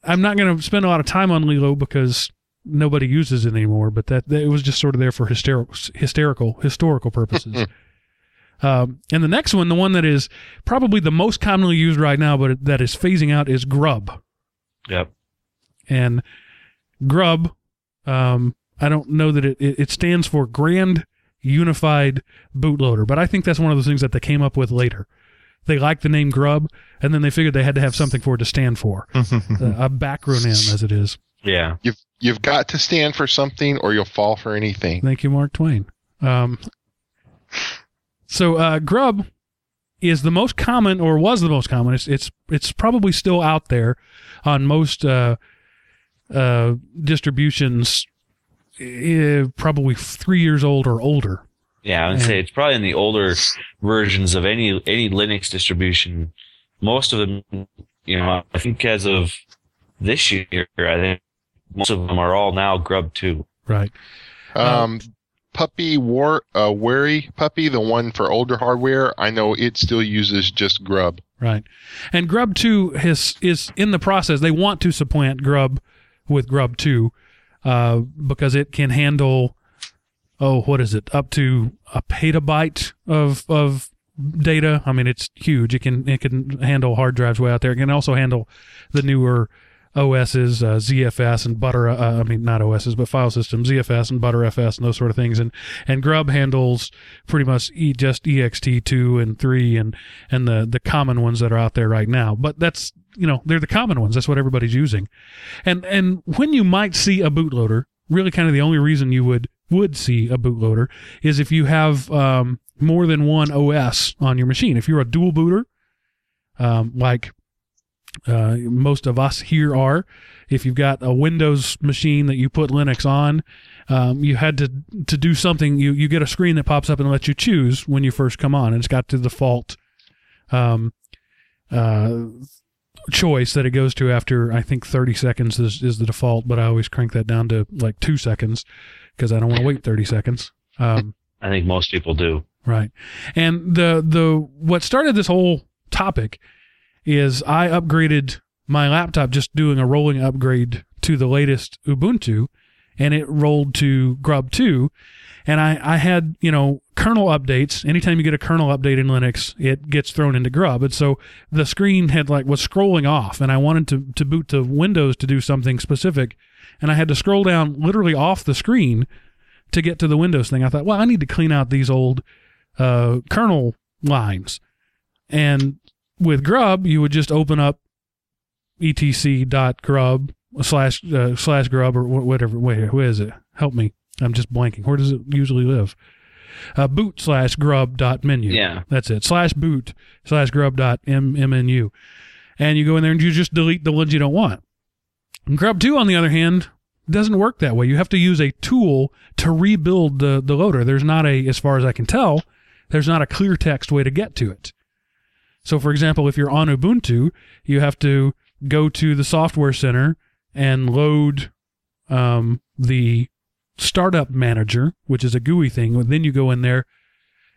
I'm not going to spend a lot of time on Lilo because nobody uses it anymore. But that, that it was just sort of there for hysterical, hysterical, historical purposes. *laughs* um, and the next one, the one that is probably the most commonly used right now, but that is phasing out, is Grub Yep. and grub um, i don't know that it, it, it stands for grand unified bootloader but i think that's one of those things that they came up with later they liked the name grub and then they figured they had to have something for it to stand for *laughs* uh, a backronym as it is Yeah. You've you've got to stand for something, or you'll fall for anything. Thank you, Mark Twain. Um, so uh, Grub is the most common, or was the most common. It's it's it's probably still out there on most uh, uh, distributions. eh, probably three years old or older. Yeah, I would Yeah. say it's probably in the older versions of any any Linux distribution. Most of them, you know, I think as of this year, I think most of them are all now Grub two. Right. Um, puppy war uh, wary puppy, the one for older hardware. I know it still uses just Grub. Right. And Grub 2 has, is in the process. They want to supplant Grub with Grub 2 uh, because it can handle, oh, what is it, up to a petabyte of, of data. I mean, it's huge. It can it can handle hard drives way out there. It can also handle the newer OSs, uh, ZFS and Butter. Uh, I mean, not OSs, but file systems, ZFS and ButterFS and those sort of things. And and Grub handles pretty much e, just ext two and three and and the the common ones that are out there right now. But that's you know they're the common ones. That's what everybody's using. And and when you might see a bootloader, really kind of the only reason you would would see a bootloader is if you have um, more than one OS on your machine. If you're a dual booter, um, like uh, most of us here are, if you've got a Windows machine that you put Linux on, um, you had to to do something. You you get a screen that pops up and lets you choose when you first come on, and it's got the default um, uh, choice that it goes to after I think 30 seconds is, is the default, but I always crank that down to like two seconds because I don't want to wait 30 seconds. Um, *laughs* I think most people do. Right. And the the what started this whole topic is I upgraded my laptop just doing a rolling upgrade to the latest Ubuntu and it rolled to Grub 2 and I I had, you know, kernel updates. Anytime you get a kernel update in Linux, it gets thrown into Grub. And so the screen had like was scrolling off and I wanted to to boot to Windows to do something specific and I had to scroll down literally off the screen to get to the Windows thing. I thought, well, I need to clean out these old uh, kernel lines. And with Grub, you would just open up etc.grub slash uh, slash grub or whatever. Wait, where is it? Help me. I'm just blanking. Where does it usually live? Uh, boot slash grub dot menu. Yeah. That's it. Slash boot slash grub dot m m n u, and you go in there and you just delete the ones you don't want. And Grub two, on the other hand, doesn't work that way. You have to use a tool to rebuild the the loader. There's not a, as far as I can tell, there's not a clear text way to get to it. So, for example, if you're on Ubuntu, you have to go to the software center and load um, the startup manager, which is a GUI thing. Then you go in there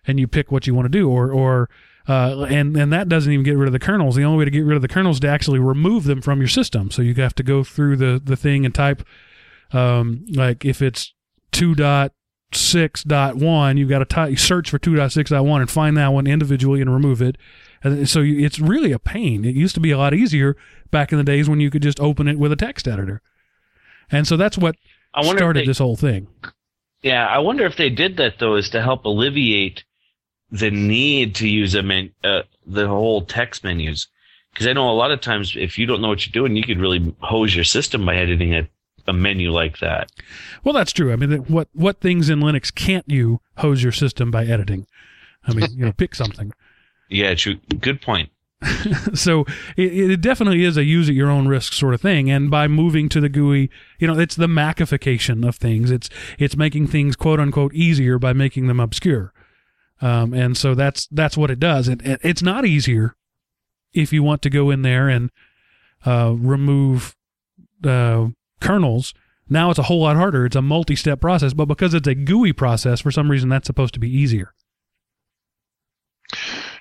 and you pick what you want to do, or or uh, and and that doesn't even get rid of the kernels. The only way to get rid of the kernels is to actually remove them from your system. So you have to go through the the thing and type um, like if it's two dot six dot one, you've got to ty- search for two dot six dot one and find that one individually and remove it. And so you, it's really a pain. It used to be a lot easier back in the days when you could just open it with a text editor. And so that's what started they, this whole thing. Yeah, I wonder if they did that though, is to help alleviate the need to use a men, uh, the whole text menus. Because I know a lot of times, if you don't know what you're doing, you could really hose your system by editing a, a menu like that. Well, that's true. I mean, what what things in Linux can't you hose your system by editing? I mean, you know, pick something. Yeah, true. Good point. *laughs* so it, it definitely is a use at your own risk sort of thing. And by moving to the GUI, you know, it's the Macification of things. It's it's making things quote unquote easier by making them obscure. Um, and so that's that's what it does. It, it's not easier if you want to go in there and uh, remove uh, kernels. Now it's a whole lot harder. It's a multi-step process, but because it's a GUI process, for some reason that's supposed to be easier.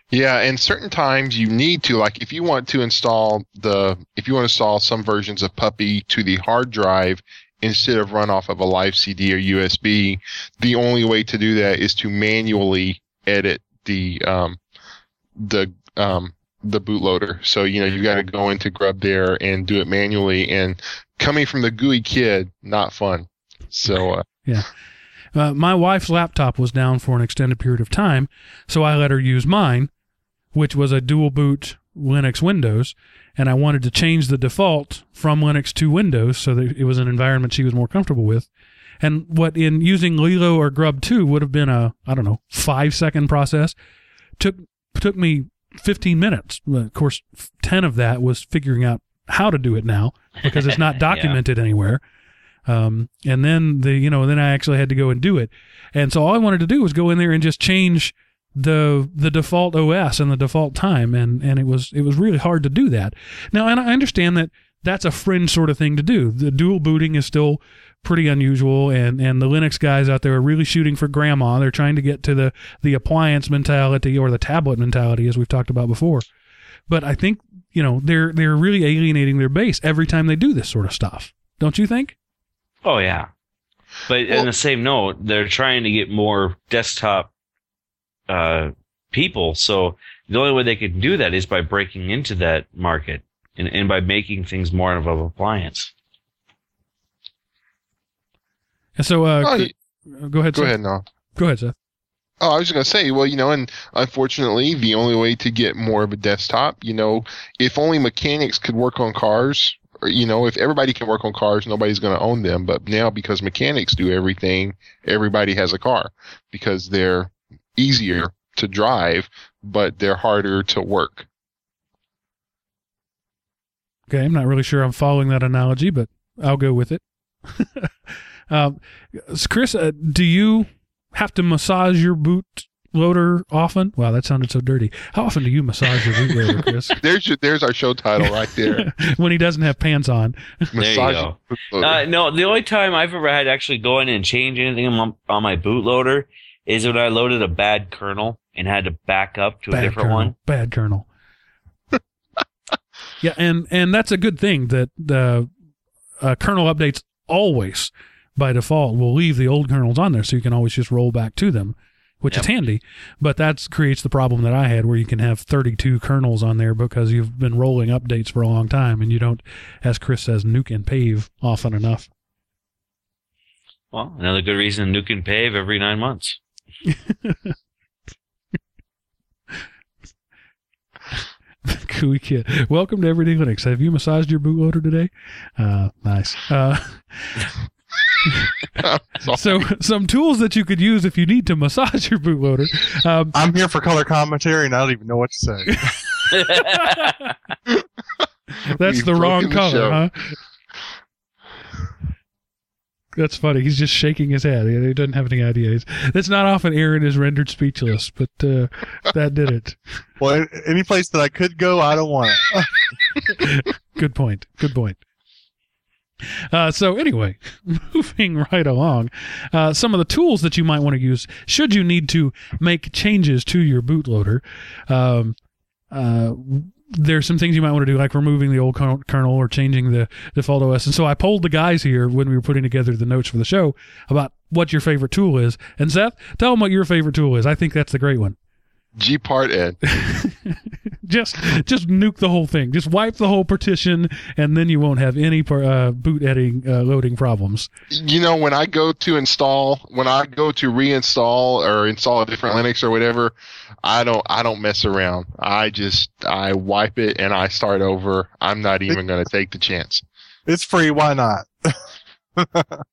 Yeah, and certain times you need to like if you want to install the if you want to install some versions of Puppy to the hard drive instead of run off of a live CD or USB, the only way to do that is to manually edit the um the um the bootloader. So you know you've got to go into Grub there and do it manually. And coming from the GUI kid, not fun. So uh, yeah. Uh, my wife's laptop was down for an extended period of time, so I let her use mine, which was a dual boot Linux Windows, and I wanted to change the default from Linux to Windows so that it was an environment she was more comfortable with. And what in using Lilo or Grub 2 would have been a, I don't know, five second process, took, took me 15 minutes. Of course, 10 of that was figuring out how to do it now because it's not *laughs* Yeah. documented anywhere. Um, and then the, you know, then I actually had to go and do it. And so all I wanted to do was go in there and just change the the default OS and the default time and and it was it was really hard to do that. Now and I understand that that's a fringe sort of thing to do. The dual booting is still pretty unusual and and the Linux guys out there are really shooting for grandma. They're trying to get to the the appliance mentality or the tablet mentality as we've talked about before. But I think, you know, they're they're really alienating their base every time they do this sort of stuff. Don't you think? Oh yeah, but Well- on the same note, they're trying to get more desktop uh, people. So the only way they can do that is by breaking into that market and, and by making things more of an appliance. And so uh Oh, go, go ahead. Go Seth. ahead, no. Go ahead, Seth. Oh, I was gonna say, well, you know, and unfortunately, the only way to get more of a desktop, you know, if only mechanics could work on cars, or, you know, if everybody can work on cars, nobody's gonna own them. But now, because mechanics do everything, everybody has a car because they're easier to drive, but they're harder to work. Okay, I'm not really sure I'm following that analogy, but I'll go with it. *laughs* um, Chris, uh, do you have to massage your boot loader often? Wow, that sounded so dirty. How often do you massage your boot loader, Chris? *laughs* There's your, there's our show title right there. *laughs* when he doesn't have pants on. There you Massage go. Uh, no, the only time I've ever had to actually go in and change anything on my, on my bootloader is when I loaded a bad kernel and had to back up to a different kernel. one. Bad kernel. *laughs* yeah, and and that's a good thing that the uh, kernel updates always by default will leave the old kernels on there, so you can always just roll back to them, which is handy. But that creates the problem that I had, where you can have 32 kernels on there because you've been rolling updates for a long time, and you don't, as Chris says, nuke and pave often enough. Well, another good reason to nuke and pave every nine months. *laughs* GUI kid. Welcome to Everyday Linux. Have you massaged your bootloader today? Uh, nice. Uh, *laughs* so some tools that you could use if you need to massage your bootloader. Um, I'm here for color commentary, and I don't even know what to say. *laughs* that's We've the wrong broken the color, huh? That's funny. He's just shaking his head. He doesn't have any ideas. That's not often Aaron is rendered speechless, but uh, that did it. *laughs* well, any place that I could go, I don't want it. *laughs* *laughs* Good point. Good point. Uh, so anyway, moving right along, uh, some of the tools that you might want to use should you need to make changes to your bootloader. Um, uh, there's some things you might want to do, like removing the old kernel or changing the default OS. And so I polled the guys here when we were putting together the notes for the show about what your favorite tool is. And Seth, tell them what your favorite tool is. I think that's the great one. GParted. *laughs* just just nuke the whole thing. Just wipe the whole partition, and then you won't have any par- uh, boot editing uh, loading problems. you know, when I go to install, when I go to reinstall or install a different Linux or whatever, I don't, I don't mess around. I just, I wipe it and I start over. I'm not even going to take the chance. It's free. Why not? *laughs*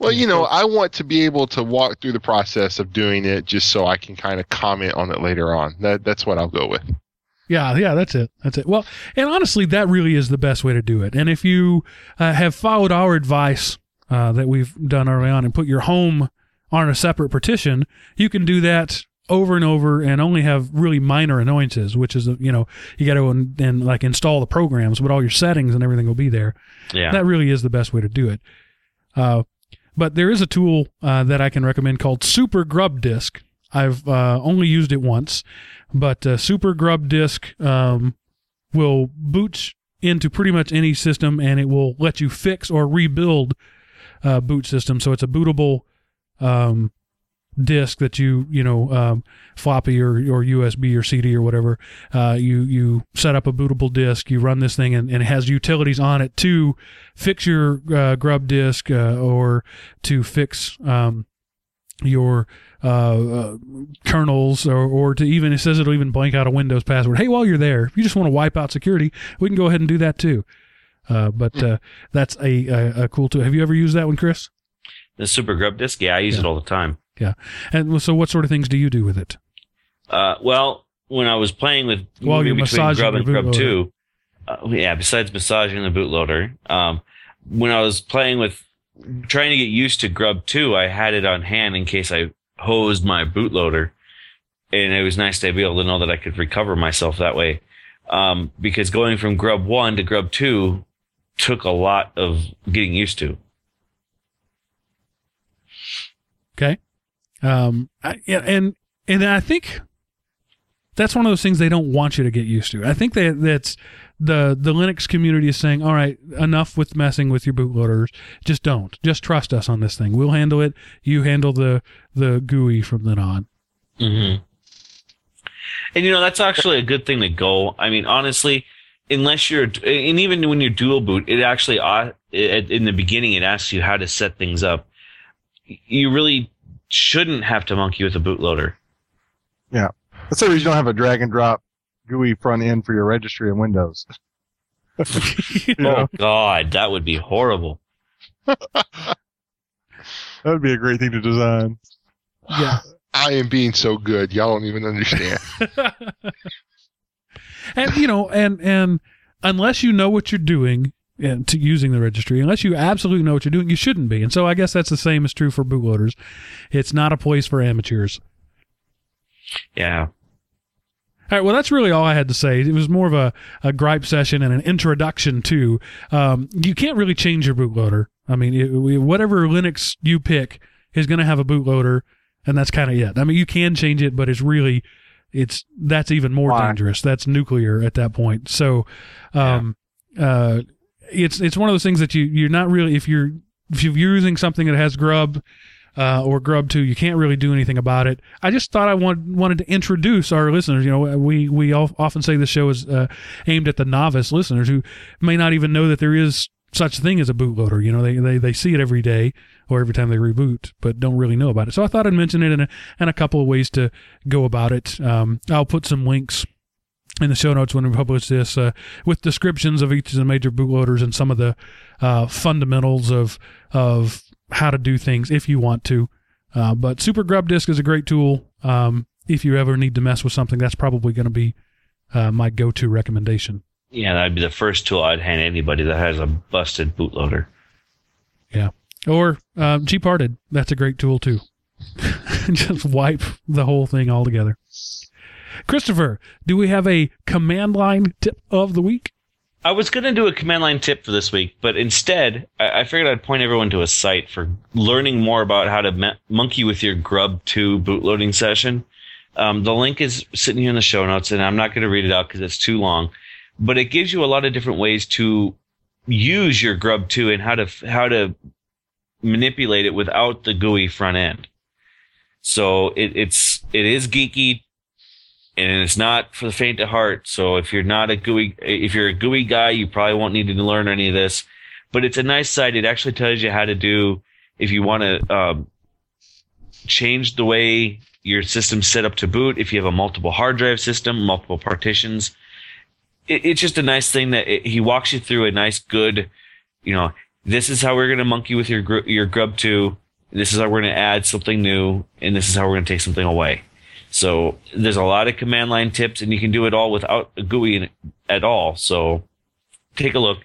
Well, you know, I want to be able to walk through the process of doing it just so I can kind of comment on it later on. That, that's what I'll go with. Yeah, yeah, that's it. That's it. Well, and honestly, that really is the best way to do it. And if you uh, have followed our advice uh, that we've done early on and put your home on a separate partition, you can do that over and over and only have really minor annoyances, which is, you know, you got to and, and like install the programs, but all your settings and everything will be there. yeah. That really is the best way to do it. Uh, but there is a tool uh, that I can recommend called Super Grub Disk. I've uh, only used it once, but uh, Super Grub Disk um, will boot into pretty much any system, and it will let you fix or rebuild uh, boot system. So it's a bootable um, disk that you you know um, floppy or or USB or CD or whatever. Uh, you you set up a bootable disk, you run this thing, and, and it has utilities on it to fix your uh, grub disk uh, or to fix um, your uh, uh, kernels or, or to even it says it'll even blank out a Windows password. Hey, while you're there, if you just want to wipe out security, we can go ahead and do that too. Uh, but uh, that's a, a, a cool tool. Have you ever used that one, Chris? The Super Grub Disk, yeah, I use Yeah. it all the time. Yeah. And so, what sort of things do you do with it? Uh, well, when I was playing with While you're between massaging Grub and Grub bootloader. Two, uh, yeah. Besides massaging the bootloader, um, when I was playing with trying to get used to Grub Two, I had it on hand in case I hosed my bootloader, and it was nice to be able to know that I could recover myself that way. Um, because going from Grub One to Grub Two took a lot of getting used to. Okay. Um, I, yeah, and and I think that's one of those things they don't want you to get used to. I think that that's the the Linux community is saying, all right, enough with messing with your bootloaders. Just don't. Just trust us on this thing. We'll handle it. You handle the the GUI from then on. Mm-hmm. And you know that's actually a good thing to go. I mean, honestly, unless you're, and even when you're dual boot, it actually uh, in the beginning it asks you how to set things up. You really shouldn't have to monkey with a bootloader. Yeah. Let's say you don't have a drag and drop GUI front end for your registry in Windows. *laughs* *laughs* You oh, know, Oh God, that would be horrible. that would be a great thing to design. yeah. *sighs* I am being so good. Y'all don't even understand. *laughs* and you know, and and unless you know what you're doing and to using the registry, unless you absolutely know what you're doing, you shouldn't be. And so I guess that's the same is true for bootloaders. It's not a place for amateurs. Yeah. All right, well, that's really all I had to say. It was more of a, a gripe session and an introduction to. Um, you can't really change your bootloader. I mean, it, we- whatever Linux you pick is going to have a bootloader, and that's kind of it. I mean, you can change it, but it's really, it's that's even more Why? dangerous. That's nuclear at that point. So, um, uh, it's it's one of those things that you you're not really if you're if you're using something that has grub uh, or grub 2 you can't really do anything about it. I just thought i want, wanted to introduce our listeners. You know we we often say the show is uh, aimed at the novice listeners who may not even know that there is such a thing as a bootloader. You know they, they they see it every day or every time they reboot but don't really know about it. So i thought i'd mention it and a, and a couple of ways to go about it. Um, i'll put some links in the show notes when we publish this uh, with descriptions of each of the major bootloaders and some of the uh, fundamentals of of how to do things if you want to. Uh, but Super Grub Disk is a great tool. Um, if you ever need to mess with something, that's probably going to be uh, my go-to recommendation. Yeah, that'd be the first tool I'd hand anybody that has a busted bootloader. Yeah. Or um, GParted, that's a great tool too. *laughs* Just wipe the whole thing all together. Christopher, do we have a command line tip of the week? I was going to do a command line tip for this week, but instead, I, I figured I'd point everyone to a site for learning more about how to me- monkey with your Grub 2 bootloading session. Um, the link is sitting here in the show notes, and I'm not going to read it out because it's too long. But it gives you a lot of different ways to use your Grub 2 and how to how to manipulate it without the GUI front end. So it, it's it is geeky and it's not for the faint of heart. So if you're not a GUI, if you're a GUI guy, you probably won't need to learn any of this. But it's a nice site. It actually tells you how to do if you want to um, change the way your system's set up to boot. If you have a multiple hard drive system, multiple partitions, it, it's just a nice thing that it, he walks you through a nice, good, you know, this is how we're going to monkey with your your Grub two. This is how we're going to add something new, and this is how we're going to take something away. So there's a lot of command line tips, and you can do it all without a GUI in it at all. So take a look.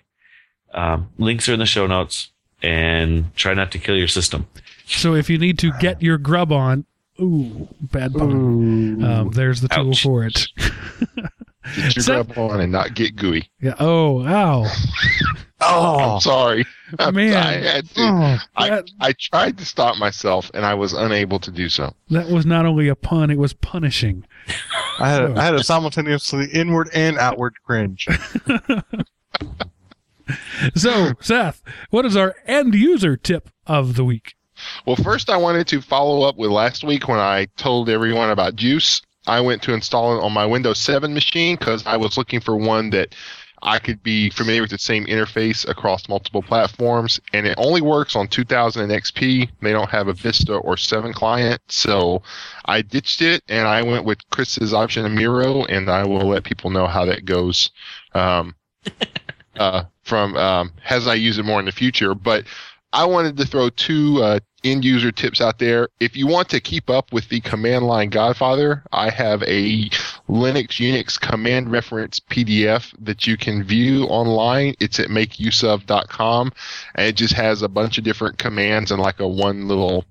Um, links are in the show notes, and try not to kill your system. So if you need to get your grub on, ooh, bad pun. Ooh. Um, there's the tool Ouch. for it. Get your *laughs* So- grub on and not get gooey. yeah. Oh, ow. oh, *laughs* I'm sorry. I'm- *laughs* Man. I had to. Oh, I, that, I tried to stop myself and I was unable to do so. that was not only a pun, it was punishing. I had a, I had a simultaneously inward and outward cringe. *laughs* So, Seth, what is our end user tip of the week? Well, first I wanted to follow up with last week when I told everyone about Juice. I went to install it on my Windows 7 machine because I was looking for one that I could be familiar with the same interface across multiple platforms, and it only works on 2000 and XP. They don't have a Vista or 7 client, so I ditched it and I went with Chris's option of Miro, and I will let people know how that goes. Um, *laughs* uh, from um, as I use it more in the future, but I wanted to throw two uh, end user tips out there. If you want to keep up with the command line Godfather, I have a Linux Unix command reference PDF that you can view online. It's at makeuseof.com and it just has a bunch of different commands and like a one little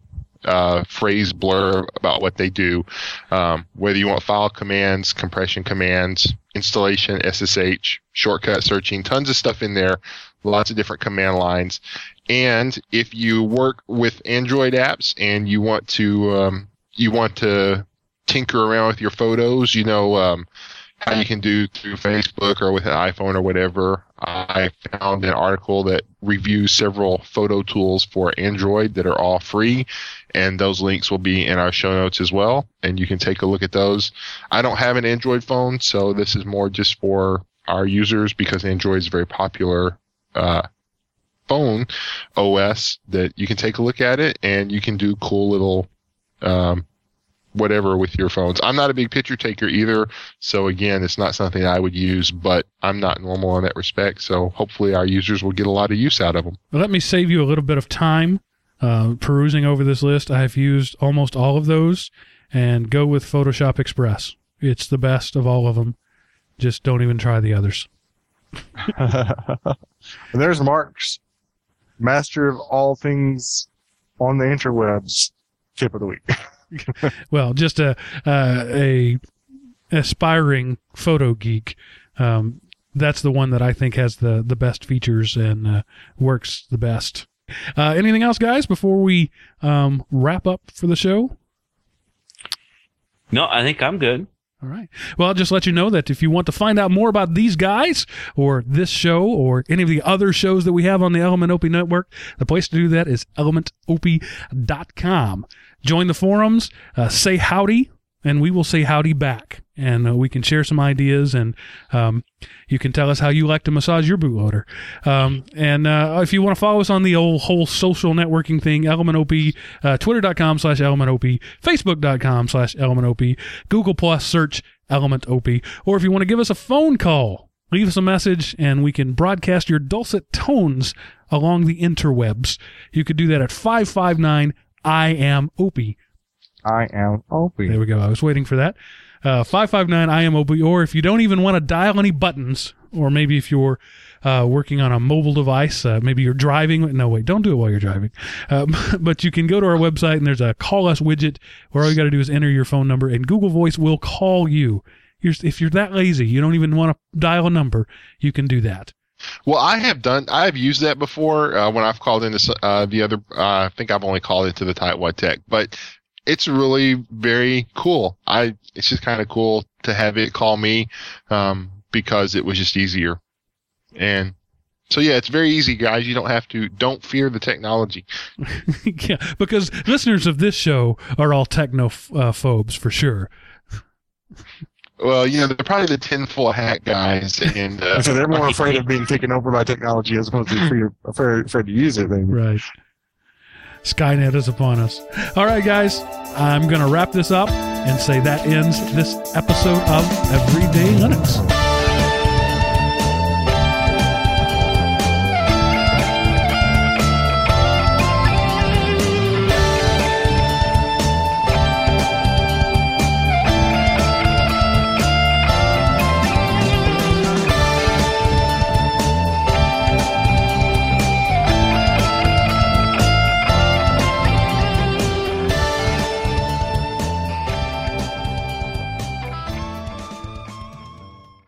uh, phrase blur about what they do. Um, whether you want file commands, compression commands, installation, SSH, shortcut searching, tons of stuff in there, lots of different command lines. And if you work with Android apps and you want to um, you want to tinker around with your photos, you know um, how you can do through Facebook or with an iPhone or whatever. I found an article that reviews several photo tools for Android that are all free, and those links will be in our show notes as well, and you can take a look at those. I don't have an Android phone, so this is more just for our users because Android is a very popular uh, phone OS that you can take a look at it and you can do cool little um, whatever with your phones. I'm not a big picture taker either, so again, it's not something I would use, but I'm not normal in that respect. So hopefully, our users will get a lot of use out of them. Let me save you a little bit of time uh, perusing over this list. I have used almost all of those, and go with Photoshop Express. It's the best of all of them. Just don't even try the others. *laughs* and there's Mark's master of all things on the interwebs tip of the week. *laughs* *laughs* well, just a uh, a aspiring photo geek. Um, that's the one that I think has the the best features and uh, works the best. Uh, anything else, guys, before we um, wrap up for the show? No, I think I'm good. All right. Well, I'll just let you know that if you want to find out more about these guys or this show or any of the other shows that we have on the Element Opie Network, the place to do that is elementopie.com. Join the forums, uh, say howdy, and we will say howdy back. And uh, we can share some ideas, and um, you can tell us how you like to massage your bootloader. Um, and uh, if you want to follow us on the old whole social networking thing, element ElementOP, uh, twitter.com slash element ElementOP, facebook.com slash element ElementOP, Google Plus search element ElementOP. Or if you want to give us a phone call, leave us a message, and we can broadcast your dulcet tones along the interwebs. You could do that at 559 I am Opie. I am Opie. There we go. I was waiting for that. Uh, 559 I am Opie. Or if you don't even want to dial any buttons, or maybe if you're uh, working on a mobile device, uh, maybe you're driving. No, wait, don't do it while you're driving. Um, *laughs* but you can go to our website and there's a call us widget where all you got to do is enter your phone number and Google Voice will call you. You're, if you're that lazy, you don't even want to dial a number, you can do that. Well, I have done. I have used that before uh, when I've called into uh, the other. Uh, I think I've only called into the Tightwad Tech, but it's really very cool. I. It's just kind of cool to have it call me um, because it was just easier, and so yeah, it's very easy, guys. You don't have to. Don't fear the technology. *laughs* yeah, because listeners of this show are all technophobes for sure. Well, you know, they're probably the tinfoil hat guys, and *laughs* uh, so they're more afraid of being taken over by technology as opposed to afraid, afraid, afraid to use it. Then. Right. Skynet is upon us. All right, guys, I'm going to wrap this up and say that ends this episode of Everyday Linux.